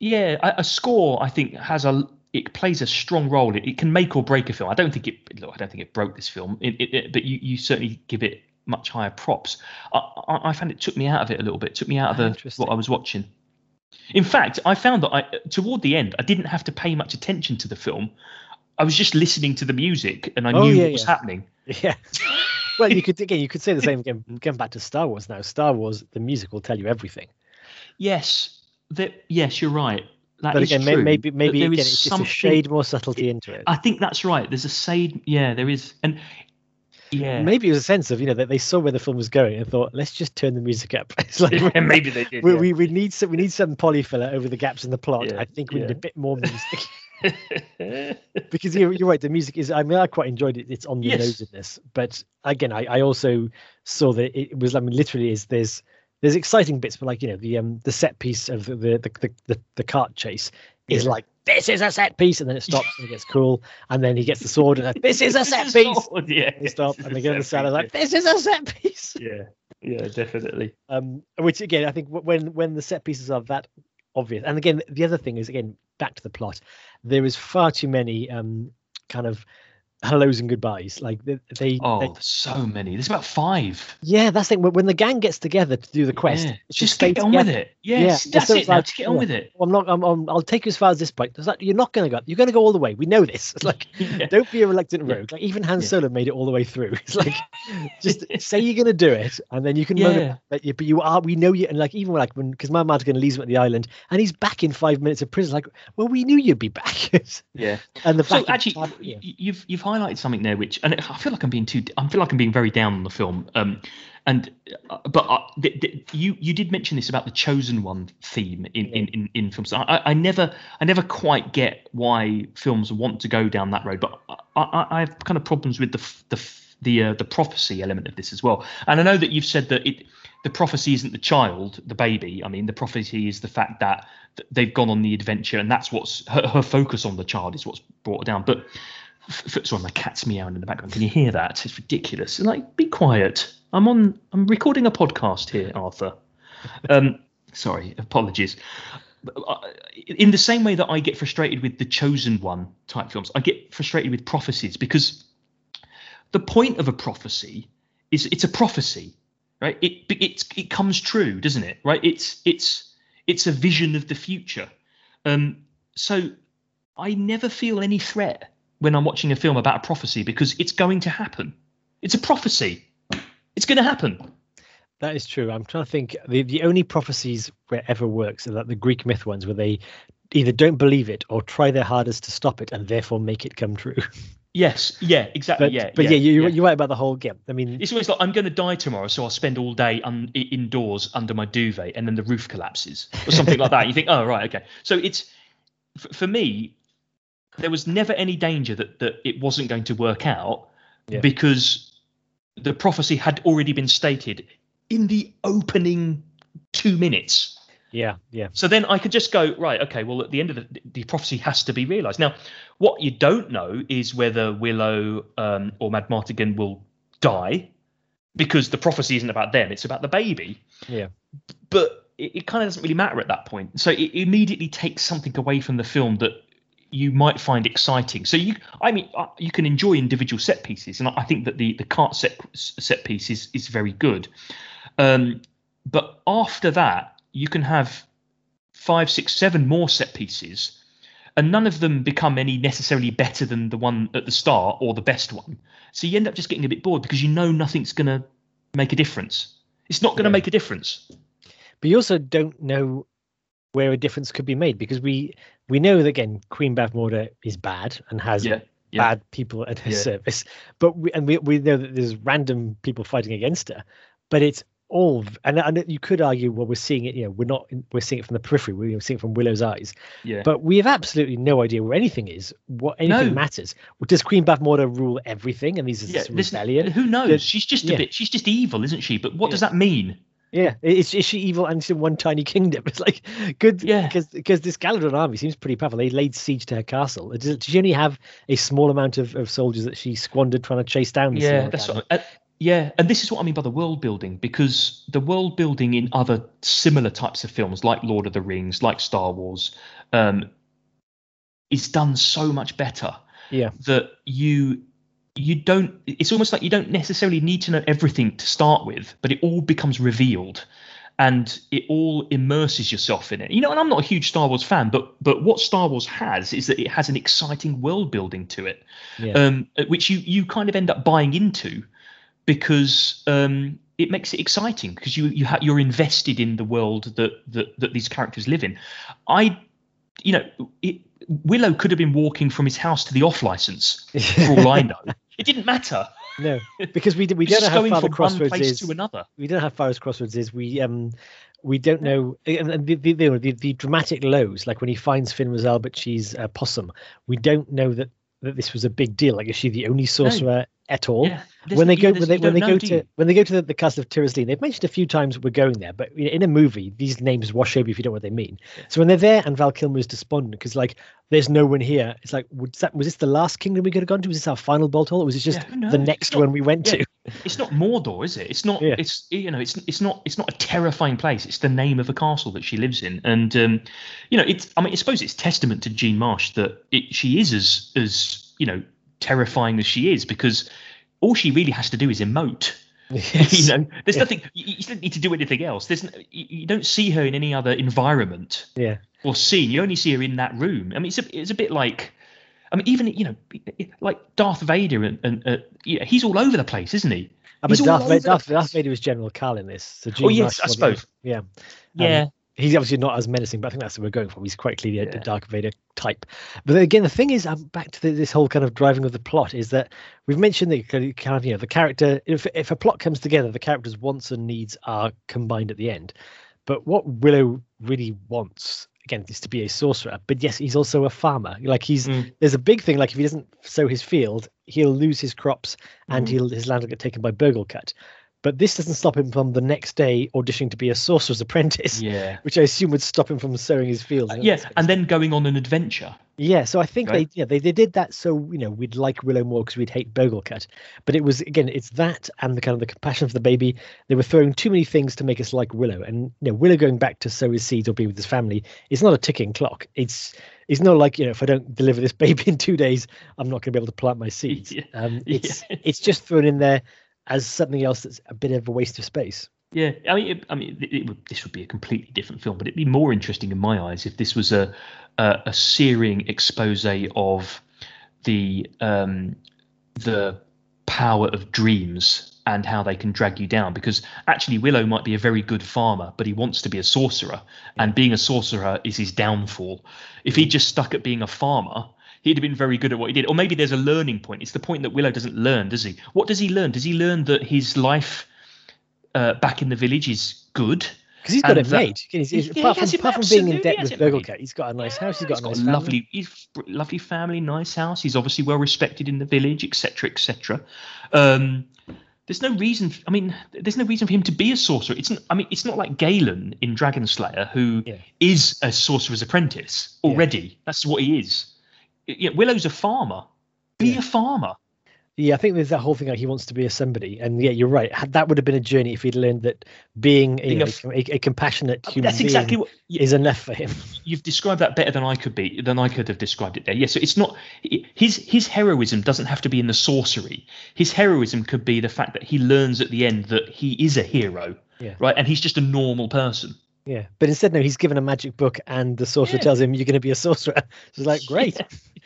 yeah, a, a score I think has a it plays a strong role. It, it can make or break a film. I don't think it. Look, I don't think it broke this film. It, it- but you you certainly give it much higher props. I, I, I found it took me out of it a little bit. Took me out of the what I was watching. In fact, I found that I toward the end I didn't have to pay much attention to the film. I was just listening to the music and I Oh, knew yeah, what was yeah. happening. Yeah. well, you could again, you could say the same again. Going back to Star Wars now. Star Wars, the music will tell you everything. Yes, that yes, you're right. That But is again, true, maybe maybe there again, is it's just a shade more subtlety into it. I think that's right. There's a shade. Yeah, there is, and yeah, Maybe it was a sense of you know that they saw where the film was going and thought, let's just turn the music up. It's like Yeah, maybe they did. we, yeah. we we need some we need some polyfiller over the gaps in the plot. I think we need a bit more music because you're, you're right. The music is. I mean, I quite enjoyed it. It's on the Yes. nose in this, but again, I, I also saw that it was. I mean, literally, is there's there's exciting bits, but like you know, the um the set piece of the the the, the, the cart chase is Yeah. like this is a set piece, and then it stops and it gets cool, and then he gets the sword and like, this is a set piece. sword, Yeah, They stop and they go to the side. like, this is a set piece. yeah, yeah, definitely. Um, which again, I think when when the set pieces are that obvious, and again, the other thing is again back to the plot. There is far too many um kind of hellos and goodbyes. Like they, they, Oh, they- so many. There's about five. yeah, that's the thing. When the gang gets together to do the quest, Yeah. it's Just get on with it. Yeah, Yeah, that's so it. Now, like, just get on yeah. with it. I'm not. I'm, I'm, I'll take you as far as this point. Like, you're not going to go. You're going to go all the way. We know this. It's like, don't be a reluctant rogue. Like even Han. Solo made it all the way through. It's like, just say you're going to do it, and then you can. Yeah. that you, but you are. We know you. And like even when, like when because my man's going to leave him at the island, and he's back in five minutes of prison. Like, well, we knew you'd be back. Yeah. and the So fact actually, that- y- y- you've you've highlighted something there, which and I feel like I'm being too. I feel like I'm being very down on the film. Um, and uh, but uh, th- th- you you did mention this about the chosen one theme in in in, in films. I, I I never I never quite get why films want to go down that road, but I, I, I have kind of problems with the the the uh, the prophecy element of this as well. And I know that you've said that it the prophecy isn't the child, the baby. I mean, the prophecy is the fact that they've gone on the adventure, and that's what's her, her focus on the child is what's brought her down. But f- f- sorry, my cat's meowing in the background. Can you hear that? It's ridiculous. Like, be quiet. I'm on. I'm recording a podcast here, Arthur. Um, sorry, apologies. Uh, In the same way that I get frustrated with the chosen one type films, I get frustrated with prophecies because the point of a prophecy is it's a prophecy, right? It it it comes true, doesn't it? Right? It's it's it's a vision of the future. Um, so I never feel any threat when I'm watching a film about a prophecy because it's going to happen. It's a prophecy. It's going to happen. That is true. I'm trying to think. The the only prophecies where it ever works are that the Greek myth ones, where they either don't believe it or try their hardest to stop it and therefore make it come true. Yes. Yeah. Exactly. But yeah. but yeah, you, you're right about the whole. Yeah, I mean, It's always like I'm going to die tomorrow, so I'll spend all day un- indoors under my duvet, and then the roof collapses or something like that. You think, oh right, okay. So it's for me, there was never any danger that that it wasn't going to work out Yeah. because the prophecy had already been stated in the opening two minutes. yeah, yeah, So then I could just go right. Okay, well, at the end of the the prophecy has to be realised. Now, what you don't know is whether Willow um, or Madmartigan will die, because the prophecy isn't about them; it's about the baby. yeah. But it, it kind of doesn't really matter at that point. So it immediately takes something away from the film that you might find exciting. So you, I mean, uh, you can enjoy individual set pieces, and I I think that the the cart set set piece is is very good. Um, but after that, you can have five, six, seven more set pieces, and none of them become any necessarily better than the one at the start or the best one. So you end up just getting a bit bored because you know nothing's going to make a difference. It's not going to Yeah. make a difference. But you also don't know where a difference could be made because we we know that again Queen Bavmorda is bad and has Yeah, yeah. bad people at her Yeah. service. But we and we, we know that there's random people fighting against her. But it's all and, and you could argue well we're seeing it you know we're not we're seeing it from the periphery we're seeing it from Willow's eyes Yeah. but we have absolutely no idea where anything is what anything No. matters does Queen Bavmorda rule everything and these is yeah, this rebellion who knows? She's just a bit. She's just evil, isn't she? But what does that mean? Yeah, is, is she evil and she's in one tiny kingdom? It's like good, Yeah. because because this Galladoorn army seems pretty powerful. They laid siege to her castle. Does, does she only have a small amount of, of soldiers that she squandered trying to chase down? Yeah, that's what, uh, yeah, and this is what I mean by the world building because the world building in other similar types of films, like Lord of the Rings, like Star Wars, um, is done so much better. Yeah. that you you don't. It's almost like you don't necessarily need to know everything to start with, but it all becomes revealed. And it all immerses yourself in it. You know, and I'm not a huge Star Wars fan, but but what Star Wars has is that it has an exciting world building to it Yeah. um, which you you kind of end up buying into because um, it makes it exciting because you you ha- you're invested in the world that, that that these characters live in. I, you know, it, Willow could have been walking from his house to the off license for all I know. It didn't matter. no, because we we don't know how far the crossroads is. to another. We don't know how far as crossroads is. We um we don't know and the the, the, the, dramatic lows like when he finds Fin was but she's a possum. We don't know that that this was a big deal. Like is she the only sorcerer at all? Yeah, there's when they go when they when they go to you? when they go to the, the castle of Tir Asleen, they've mentioned a few times we're going there, but in a movie these names wash over if you don't know what they mean. So when they're there and Val Kilmer is despondent because like there's no one here, it's like was that was this the last kingdom we could have gone to? Was this our final bolt hole? Or was it just Yeah, the next not- one we went yeah. to? It's not Mordor, is it? It's not. Yeah. It's you know, it's it's not it's not a terrifying place. It's the name of a castle that she lives in, and um, you know, it's. I mean, I suppose it's testament to Jean Marsh that it, she is as as you know terrifying as she is because all she really has to do is emote. Yes. you know, there's Yeah. nothing. You, you don't need to do anything else. There's you, you don't see her in any other environment Yeah. or scene. You only see her in that room. I mean, it's a it's a bit like. I mean, even you know, like Darth Vader, and, and uh, you know, he's all over the place, isn't he? I mean, Darth, Vader, Darth. Darth Vader was General Kael in this. So Oh, yes, Marsh I was the other- suppose. Yeah. Yeah, He's obviously not as menacing, but I think that's what we're going for. He's quite clearly a, a Darth Vader type. But again, the thing is, um, back to the, this whole kind of driving of the plot is that we've mentioned the kind of- you know, the character. If if a plot comes together, the character's wants and needs are combined at the end. But what Willow really wants, again, is to be a sorcerer. But yes, he's also a farmer. Like he's Mm. there's a big thing. Like if he doesn't sow his field, he'll lose his crops and Mhm. he'll his land will get taken by Burglekutt. But this doesn't stop him from the next day auditioning to be a sorcerer's apprentice yeah, which I assume would stop him from sowing his fields. Uh, and yeah, that sort of and then going on an adventure. yeah, so I think Right. they yeah they, they did that so you know we'd like Willow more because we'd hate Burglekutt, but it was again it's that and the kind of the compassion for the baby. They were throwing too many things to make us like Willow, and you know Willow going back to sow his seeds or be with his family is not a ticking clock. It's it's not like you know if I don't deliver this baby in two days, I'm not going to be able to plant my seeds. Yeah. Um, Yeah. it's it's just thrown in there as something else that's a bit of a waste of space. Yeah, I mean, it, I mean, it, it would, this would be a completely different film, but it'd be more interesting in my eyes if this was a a, a searing expose of the um, the power of dreams and how they can drag you down. Because actually, Willow might be a very good farmer, but he wants to be a sorcerer, and being a sorcerer is his downfall. If he just stuck at being a farmer. He'd have been very good at what he did. Or maybe there's a learning point. It's the point that Willow doesn't learn, does he? What does he learn? Does he learn that his life uh, back in the village is good. Because he's got And it made. He's, he's, Yeah, apart he from, apart from being in debt with it. Burglekutt, he's got a nice house. He's got he's a nice a lovely, lovely family, nice house. He's obviously well respected in the village, etc., etc. Um, there's no reason. I mean, there's no reason for him to be a sorcerer. It's. I mean, it's not like Galen in Dragonslayer, who is Yeah. a sorcerer's apprentice Yeah. already. That's what he is. Y- Yeah, Willow's a farmer. Be Yeah. a farmer. Yeah, I think there's that whole thing like he wants to be a somebody, and yeah, you're right. That would have been a journey if he'd learned that being, you Being know, a a, a compassionate mean, human that's exactly what. y- is enough for him. you've described that better than I could be than I could have described it there. Yes, so it's not his his heroism doesn't have to be in the sorcery. His heroism could be the fact that he learns at the end that he is a hero, Yeah. right? And he's just a normal person. Yeah, but instead, no, he's given a magic book, and the sorcerer Yeah. tells him you're going to be a sorcerer. So it's like, great.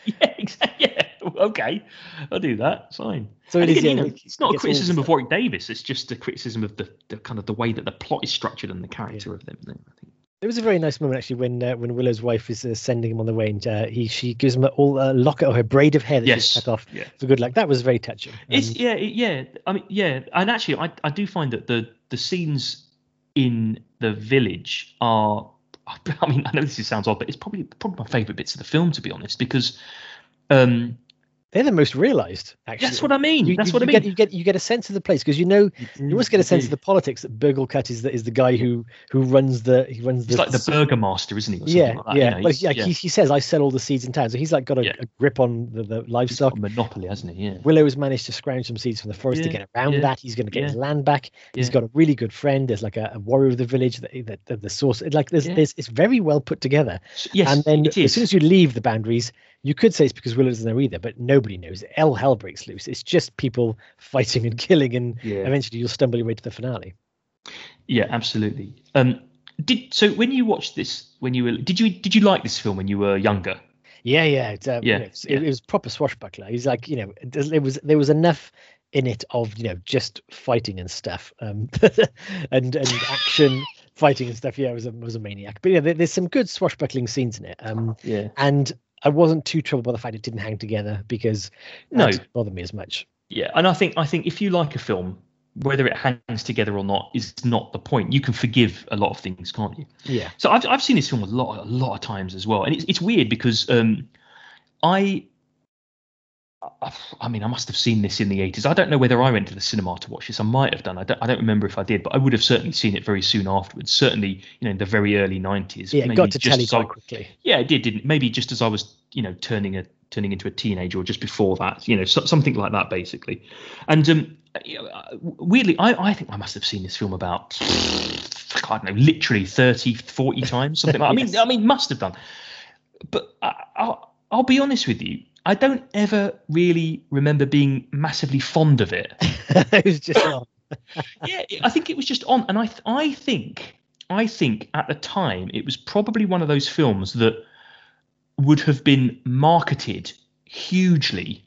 Yeah, exactly. Yeah. okay, I'll do that. It's fine. So it is, again, yeah, you know, it it's not a criticism of Warwick Davis. It's just a criticism of the, the kind of the way that the plot is structured and the character of them. I think. It was a very nice moment actually when uh, when Willow's wife is uh, sending him on the way and uh, he she gives him a, all a locket of her braid of hair that Yes. she's cut off Yeah. for good luck. That was very touching. It's Um, yeah, yeah. I mean, yeah, and actually, I I do find that the the scenes in the village are. I mean, I know this sounds odd, but it's probably probably my favourite bits of the film, to be honest, because um, they're the most realised. Actually, that's what I mean. You, that's you, what I mean. Get, you get you get a sense of the place because you know you always get a sense of the politics that Burglekutt is the is the guy who who runs the he runs He's like the burgomaster, isn't he? or yeah like that, you yeah. know, Well, he's- yeah, He, he says I sell all the seeds in town, so he's like got a, Yeah. a grip on the, the he's livestock. got a monopoly, hasn't he? Yeah. Willow has managed to scrounge some seeds from the forest to get around yeah, that. He's going to get his land back. He's got a really good friend. There's like a, a warrior of the village that, that, that the source. Like there's, Yeah. there's it's very well put together. Yes, and then as soon as you leave the boundaries, you could say it's because Willow doesn't know either, but nobody knows. All hell breaks loose. It's just people fighting and killing, and yeah. eventually you'll stumble your way to the finale. Yeah, absolutely. Um, did so when you watched this when you were did you did you like this film when you were younger? Yeah, yeah, it's, um, you Yeah, know, it's- yeah. It, it was proper swashbuckler. He's like, you know, it, was there was enough in it of you know just fighting and stuff, um, and and action, fighting and stuff. Yeah, it was a was a maniac. But yeah, there, there's some good swashbuckling scenes in it. Um, Yeah. and I wasn't too troubled by the fact it didn't hang together because No. that didn't bother me as much. Yeah, and I think I think if you like a film, whether it hangs together or not is not the point. You can forgive a lot of things, can't you? Yeah, So I've I've seen this film a lot a lot of times as well, and it's it's weird because um, I. I- I mean, I must have seen this in the 80s. I don't know whether I went to the cinema to watch this. I might have done. I don't, I don't remember if I did, but I would have certainly seen it very soon afterwards. Certainly, you know, in the very early 90s. yeah, it got to just tell you I- quickly. yeah, it did, didn't? Maybe just as I was, you know, turning a turning into a teenager, or just before that, you know, so, something like that, basically. And um, weirdly, I, I think I must have seen this film about, I don't know, literally 30, 40 times, something like. I mean, I mean, must have done. But I, I'll, I'll be honest with you, I don't ever really remember being massively fond of it it was just oh, yeah, I think it was just on, and I th- I think I think at the time it was probably one of those films that would have been marketed hugely,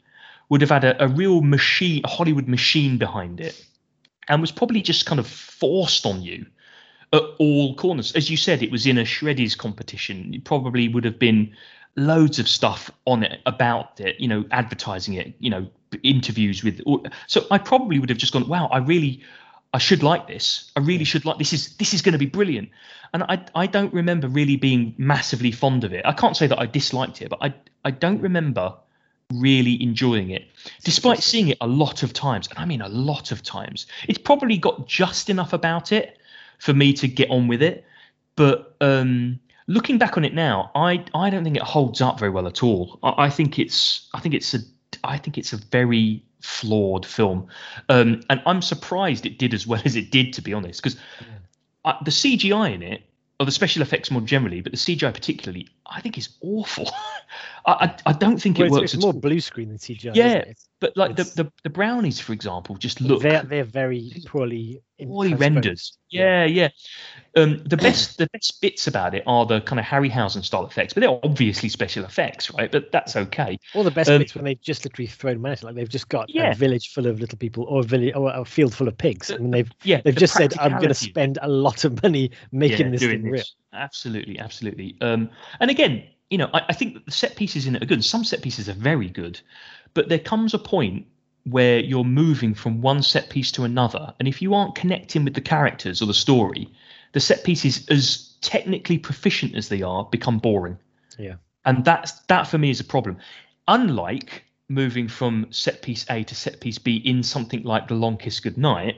would have had a, a real machine, a Hollywood machine behind it, and was probably just kind of forced on you at all corners. As you said, it was in a shreddies competition. It probably would have been loads of stuff on it about it, you know, advertising it, you know, interviews with. So I probably would have just gone, wow, I really, I should like this. I really should like this. Is this is going to be brilliant? And I I don't remember really being massively fond of it. I can't say that I disliked it, but I I don't remember really enjoying it, despite seeing it a lot of times. And I mean a lot of times. It's probably got just enough about it for me to get on with it. But um, looking back on it now, I I don't think it holds up very well at all. I, I think it's I think it's a I think it's a very flawed film, um, and I'm surprised it did as well as it did, to be honest, because the CGI in it, or the special effects more generally, but the CGI particularly, I think is awful. I, I I don't think well, it works it's more all. blue screen than CGI. Yeah. But like the, the the brownies, for example, just look they're they're very poorly poorly transposed. rendered. Yeah, yeah. Um, the best the best bits about it are the kind of Harryhausen style effects, but they're obviously special effects, right? But that's okay. All the best Um, bits when they've just literally thrown money at it, like they've just got Yeah. a village full of little people or a village or a field full of pigs. I mean, they've Yeah, they've the just said, "I'm going to spend a lot of money making yeah, this thing real." Absolutely, absolutely. Um, and again, you know, I, I think that the set pieces in it are good. Some set pieces are very good, but there comes a point where you're moving from one set piece to another, and if you aren't connecting with the characters or the story, the set pieces, as technically proficient as they are, become boring. Yeah. And that's that for me is a problem. Unlike moving from set piece A to set piece B in something like The Long Kiss Goodnight,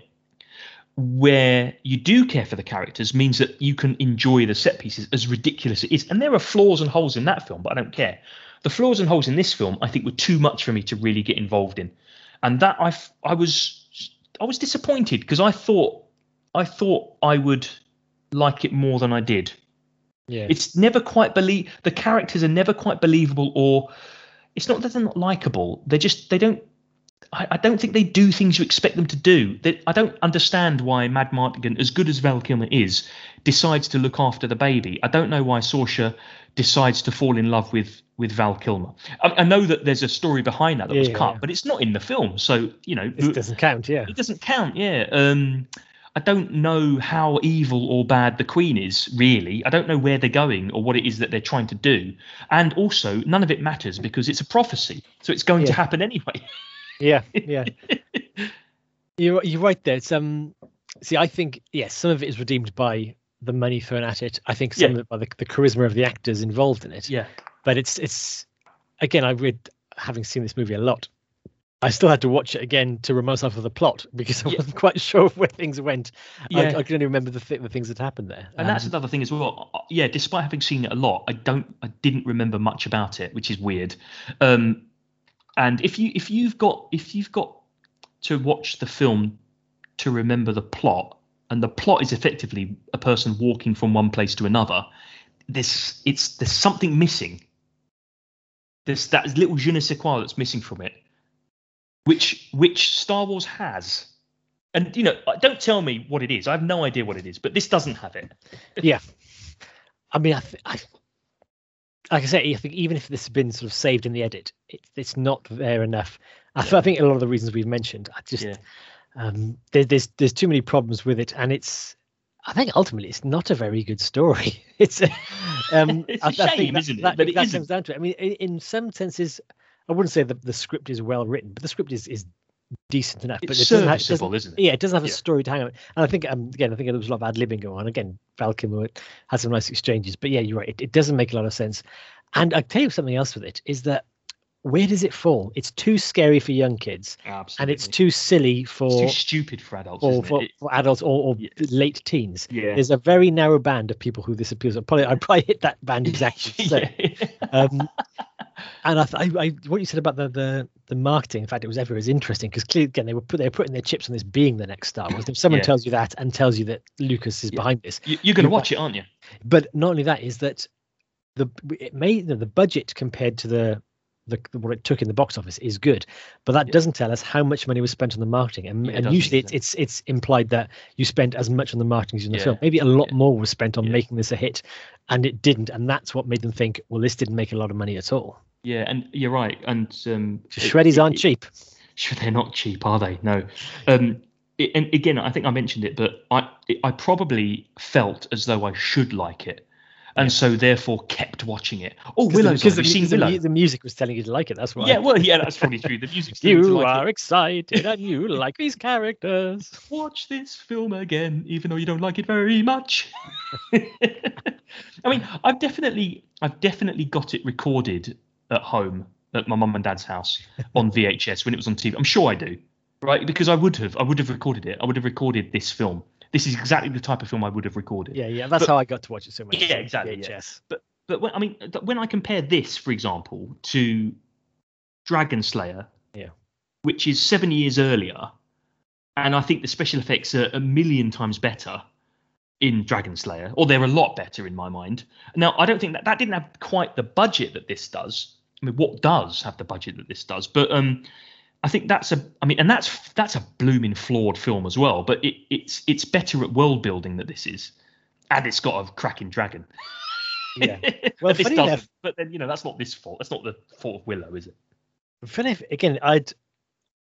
where you do care for the characters means that you can enjoy the set pieces as ridiculous as it is. And there are flaws and holes in that film, but I don't care. The flaws and holes in this film, I think, were too much for me to really get involved in, and that I I was I was disappointed because I thought I thought I would like it more than I did. Yeah, It's never quite believe the characters are never quite believable, or it's not that they're not likable. They're just they don't I, I don't think they do things you expect them to do. They, I don't understand why Madmartigan, as good as Val Kilmer is, decides to look after the baby. I don't know why Sorsha decides to fall in love with with Val Kilmer. I, I know that there's a story behind that that Yeah, was cut, yeah. but it's not in the film. So you know, It doesn't count. Yeah. it doesn't count. Yeah. Um, I don't know how evil or bad the Queen is, really. I don't know where they're going or what it is that they're trying to do. And also, none of it matters because it's a prophecy. So it's going to happen anyway. Yeah. Yeah. you're you're right there. It's um. See, I think yes, some of it is redeemed by the money thrown at it. I think some Yeah. of it by the, the charisma of the actors involved in it. Yeah. But it's it's again, I read having seen this movie a lot. I still had to watch it again to remind myself of the plot because I Yeah. wasn't quite sure of where things went. I, Yeah. I can only remember the th- the things that happened there. And that's Um, another thing as well. Uh, Yeah, despite having seen it a lot, I don't, I didn't remember much about it, which is weird. Um, and if you, if you've got, if you've got to watch the film to remember the plot, and the plot is effectively a person walking from one place to another, there's, it's, there's something missing. There's that little je ne sais quoi that's missing from it, which, which Star Wars has. And you know, don't tell me what it is. I have no idea what it is, but this doesn't have it. yeah. I mean, I, th- I like I say, I think even if this has been sort of saved in the edit, it, it's not there enough. I, th- I think a lot of the reasons we've mentioned, I just Yeah. um, there, there's there's too many problems with it, and it's I think ultimately it's not a very good story. It's a, um, It's I- a I shame, that- isn't it? That, But it that isn't. comes down to it. I mean, in, in some senses, I wouldn't say that the script is well written, but the script is is decent enough. It's but it doesn't have, it doesn't- isn't it? yeah, it doesn't have a Yeah. story to hang on. And I think um, again, I think there was a lot of ad libbing going on. Again, Val Kilmer has some nice exchanges, but yeah, you're right. It, it doesn't make a lot of sense. And I tell you something else with it is that where does it fall? It's too scary for young kids, Absolutely. and it's too silly It's for too stupid for adults, or for, it? It- for adults or, or late teens. yeah. There's a very narrow band of people who this appeals. to. Probably I probably hit that band exactly. Yeah. Um, and I, th- I, I, what you said about the, the the marketing, in fact, it was ever as interesting because clearly, again, they were put they were putting their chips on this being the next Star Wars. If someone Yeah. tells you that and tells you that Lucas is Yeah. behind this, You- You're going to watch it, aren't you? but not only that is that the it may the, the budget compared to the the what it took in the box office is good, but that Yeah. doesn't tell us how much money was spent on the marketing. And, Yeah, and usually it's, it's it's implied that you spent as much on the marketing as in the Yeah. film. Maybe a lot more was spent on making this a hit, and it didn't. And that's what made them think, well, this didn't make a lot of money at all. Yeah, and you're right. And um, Shreddies it- aren't it- cheap. Sure, they're not cheap, are they? No. Um, it, and again, I think I mentioned it, but I I probably felt as though I should like it, and so therefore kept watching it. Oh, Willow's because Have you seen the, Willow? the music was telling you to like it. That's why. Yeah, well, yeah, that's probably true. The music's telling me to you like it. are excited and you like these characters. watch this film again, even though you don't like it very much. I mean, I've definitely, I've definitely got it recorded at home at my mum and dad's house on VHS when it was on TV. I'm sure I do, right? Because I would have, I would have recorded it. I would have recorded this film. This is exactly the type of film I would have recorded. Yeah, yeah, that's But- how I got to watch it so much. Yeah, exactly, yeah. VHS. But when, I mean, when I compare this, for example, to Dragonslayer, Yeah. which is seven years earlier, and I think the special effects are a million times better in Dragonslayer, or they're a lot better in my mind. Now, I don't think that that didn't have quite the budget that this does. I mean, what does have the budget that this does? But um, I think that's a, I mean, and that's that's a blooming flawed film as well. But it, it's it's better at world building than this is, and it's got a cracking dragon. Yeah. Well, this funny enough- but then you know that's not this fault. That's not the fault of Willow, is it? Funny if, again, I'd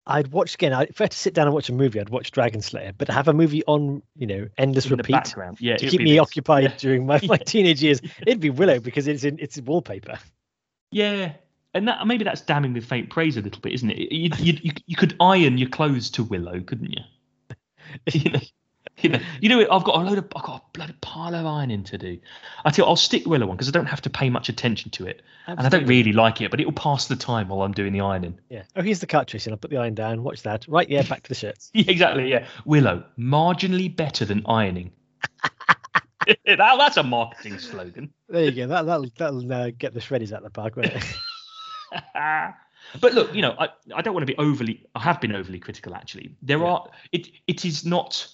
I'd watch again. I, if I had to sit down and watch a movie, I'd watch Dragonslayer, but have a movie on, you know, endless In repeat yeah, to keep me this. occupied Yeah. during my, my Yeah. teenage years. It'd be Willow because it's in it's wallpaper. Yeah, and that maybe that's damning with faint praise a little bit, isn't it? You you you, could iron your clothes to Willow, couldn't you? you know, you know, you know, I've got a load of I've got a bloody pile of ironing to do. I tell you, I'll stick Willow on because I don't have to pay much attention to it, and I don't really like it, but it'll pass the time while I'm doing the ironing. Yeah. Oh, here's the cartridge, and I'll put the iron down. Watch that. Right. Yeah. Back to the shirts. Yeah, exactly. Yeah, Willow, marginally better than ironing. that, that's a marketing slogan. There you go. That that'll that'll uh, get the shreddies out of the park, won't it? but look, you know, I, I don't want to be overly. I have been overly critical. Actually, there Yeah. are. It it is not.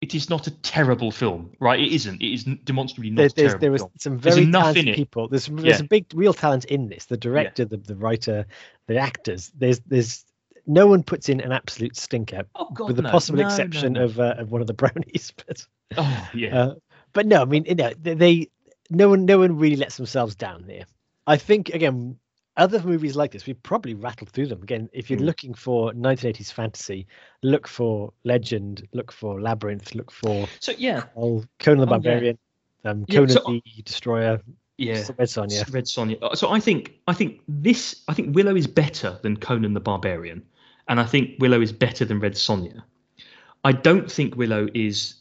It is not a terrible film, right? It isn't. It is demonstrably not there's, terrible there was some very talented people. There's there's Yeah. some big real talent in this. The director, the, the writer, the actors. There's there's no one puts in an absolute stinker, Oh God, with the no. possible no, exception no. of uh, of one of the brownies. But Oh yeah. uh, but no, I mean, you know, they, they no one no one really lets themselves down there. I think again, other movies like this, we probably rattled through them. Again, if you're Mm. looking for 1980s fantasy, look for Legend, look for Labyrinth, look for so yeah, Conan the Oh, yeah. Barbarian, um, Yeah, Conan so- the Destroyer, yeah. Red Sonja. Red Sonja. Uh, So I think I think this I think Willow is better than Conan the Barbarian, and I think Willow is better than Red Sonja. I don't think Willow is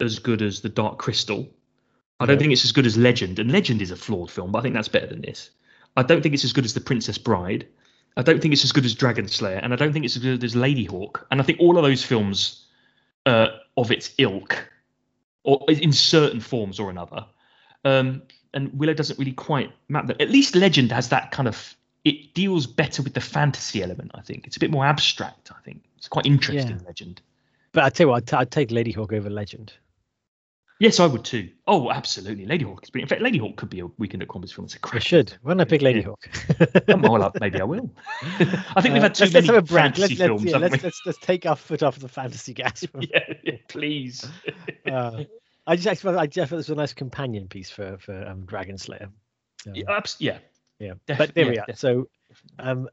as good as the Dark Crystal. I don't No. think it's as good as Legend, and Legend is a flawed film, but I think that's better than this. I don't think it's as good as The Princess Bride. I don't think it's as good as Dragon Slayer, and I don't think it's as good as Ladyhawke. And I think all of those films uh, of its ilk, or in certain forms or another, um, and Willow doesn't really quite map that. At least Legend has that kind of. It deals better with the fantasy element. I think it's a bit more abstract. I think it's quite interesting. Legend. But I tell you what, I'd, t- I'd take Ladyhawke over Legend. Yes, I would too. Oh, absolutely. Ladyhawke is brilliant. In fact, Ladyhawke could be a weekend at Crombie's film. It's a I crack. should. Why don't I pick Lady Yeah. Hawk? Oh, well, I- maybe I will. I think we've Uh, had too let's, many let's have a break. fantasy Let's, let's, films, yeah, let's, let's, let's take our foot off the fantasy gas. yeah, yeah, please. uh, I just actually, I just thought this was a nice companion piece for for um, Dragonslayer. Um, yeah, abs- yeah, yeah. def- but there we are. def- So, um,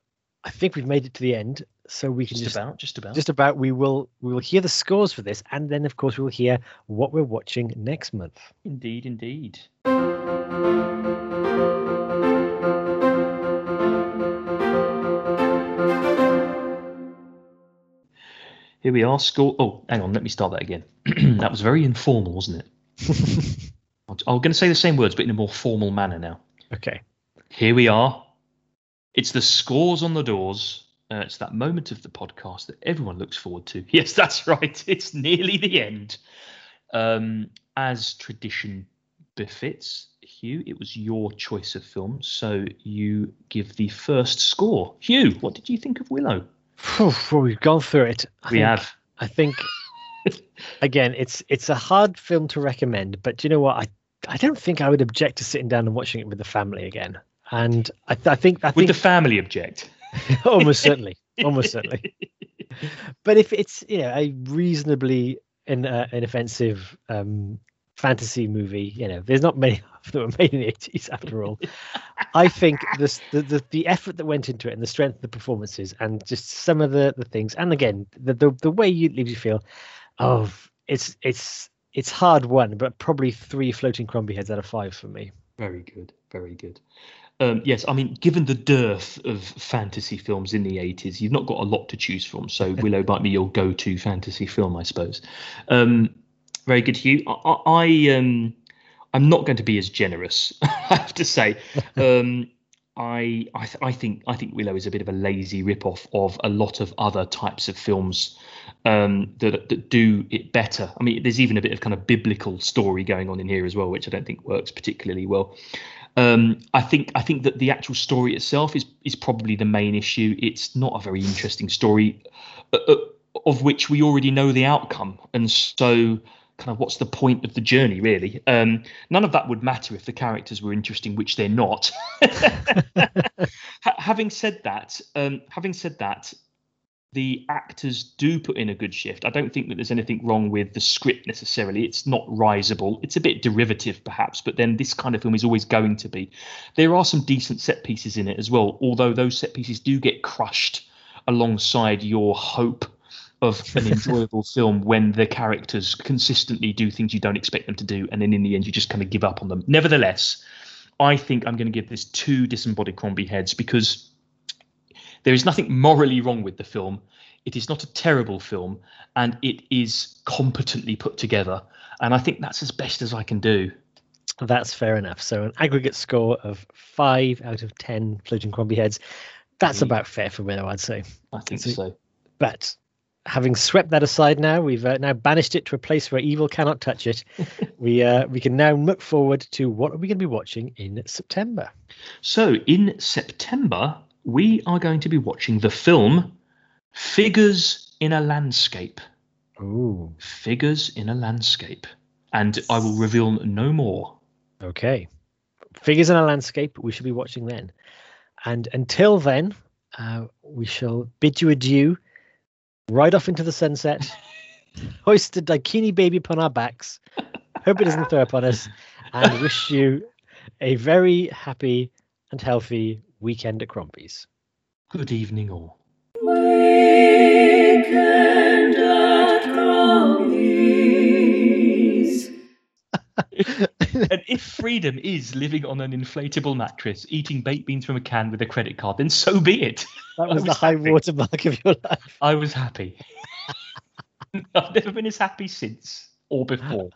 I think we've made it to the end. So we can just, just, about, just about. just about we will we will hear the scores for this, and then of course we will hear what we're watching next month. Indeed, indeed. Here we are. School. Oh, hang on. Let me start that again. that was very informal, wasn't it? I'm I'm going to say the same words, but in a more formal manner now. Okay. Here we are. It's the scores on the doors. Uh, it's that moment of the podcast that everyone looks forward to. Yes, that's right. It's nearly the end. Um, as tradition befits, Hugh, it was your choice of film, so you give the first score. Hugh, what did you think of Willow? Well, we've gone through it. I we think- have. I think again, it's it's a hard film to recommend, but do you know what? I I don't think I would object to sitting down and watching it with the family again. And I, th- I think I With think the family object. almost certainly, almost certainly. But if it's you know a reasonably in, uh, inoffensive um, fantasy movie, you know, there's not many that were made in the 80s after all. I think this the, the the effort that went into it and the strength of the performances and just some of the the things and again the the, the way you leaves you feel oh it's it's it's hard won but probably three floating Crombie heads out of five for me. Very good, very good. Um, yes, I mean, given the dearth of fantasy films in the 80s, you've not got a lot to choose from. So Willow might be your go-to fantasy film, I suppose. Um, very good, Hugh. I, I, I, um, I'm not going to be as generous, I have to say. Um, I, I, th- I think, I think Willow is a bit of a lazy rip-off of a lot of other types of films um, that that do it better. I mean, there's even a bit of kind of biblical story going on in here as well, which I don't think works particularly well. Um, I think I think that the actual story itself is is probably the main issue. It's not a very interesting story, uh, uh, of which we already know the outcome, and so kind of what's the point of the journey really? Um, none of that would matter if the characters were interesting, which they're not. Having said that, um, having said that, the actors do put in a good shift. I don't think that there's anything wrong with the script necessarily. It's not risable. It's a bit derivative, perhaps, but then this kind of film is always going to be. There are some decent set pieces in it as well, although those set pieces do get crushed alongside your hope of an enjoyable film when the characters consistently do things you don't expect them to do, and then in the end you just kind of give up on them. Nevertheless, I think I'm going to give this two disembodied Crombie heads because there is nothing morally wrong with the film. It is not a terrible film, and it is competently put together. And I think that's as best as I can do. That's fair enough. So an aggregate score of five out of ten floating Crombie heads. That's Mm. about fair for Willow, I'd say. I think So- so. But having swept that aside now, we've uh, now banished it to a place where evil cannot touch it. we uh, we can now look forward to what are we going to be watching in September. So in September, we are going to be watching the film Figures in a Landscape. Ooh, Figures in a Landscape. And I will reveal no more. okay. Figures in a landscape. We should be watching then. And until then, uh, we shall bid you adieu, ride off into the sunset, hoist a Daikini baby upon our backs, hope it doesn't throw upon us, and wish you a very happy and healthy weekend at Crombie's. Good evening, all. Weekend at Crombie's. and if freedom is living on an inflatable mattress, eating baked beans from a can with a credit card, then so be it. That was, I the high happy. watermark of your life. I was happy. I've never been as happy since or before.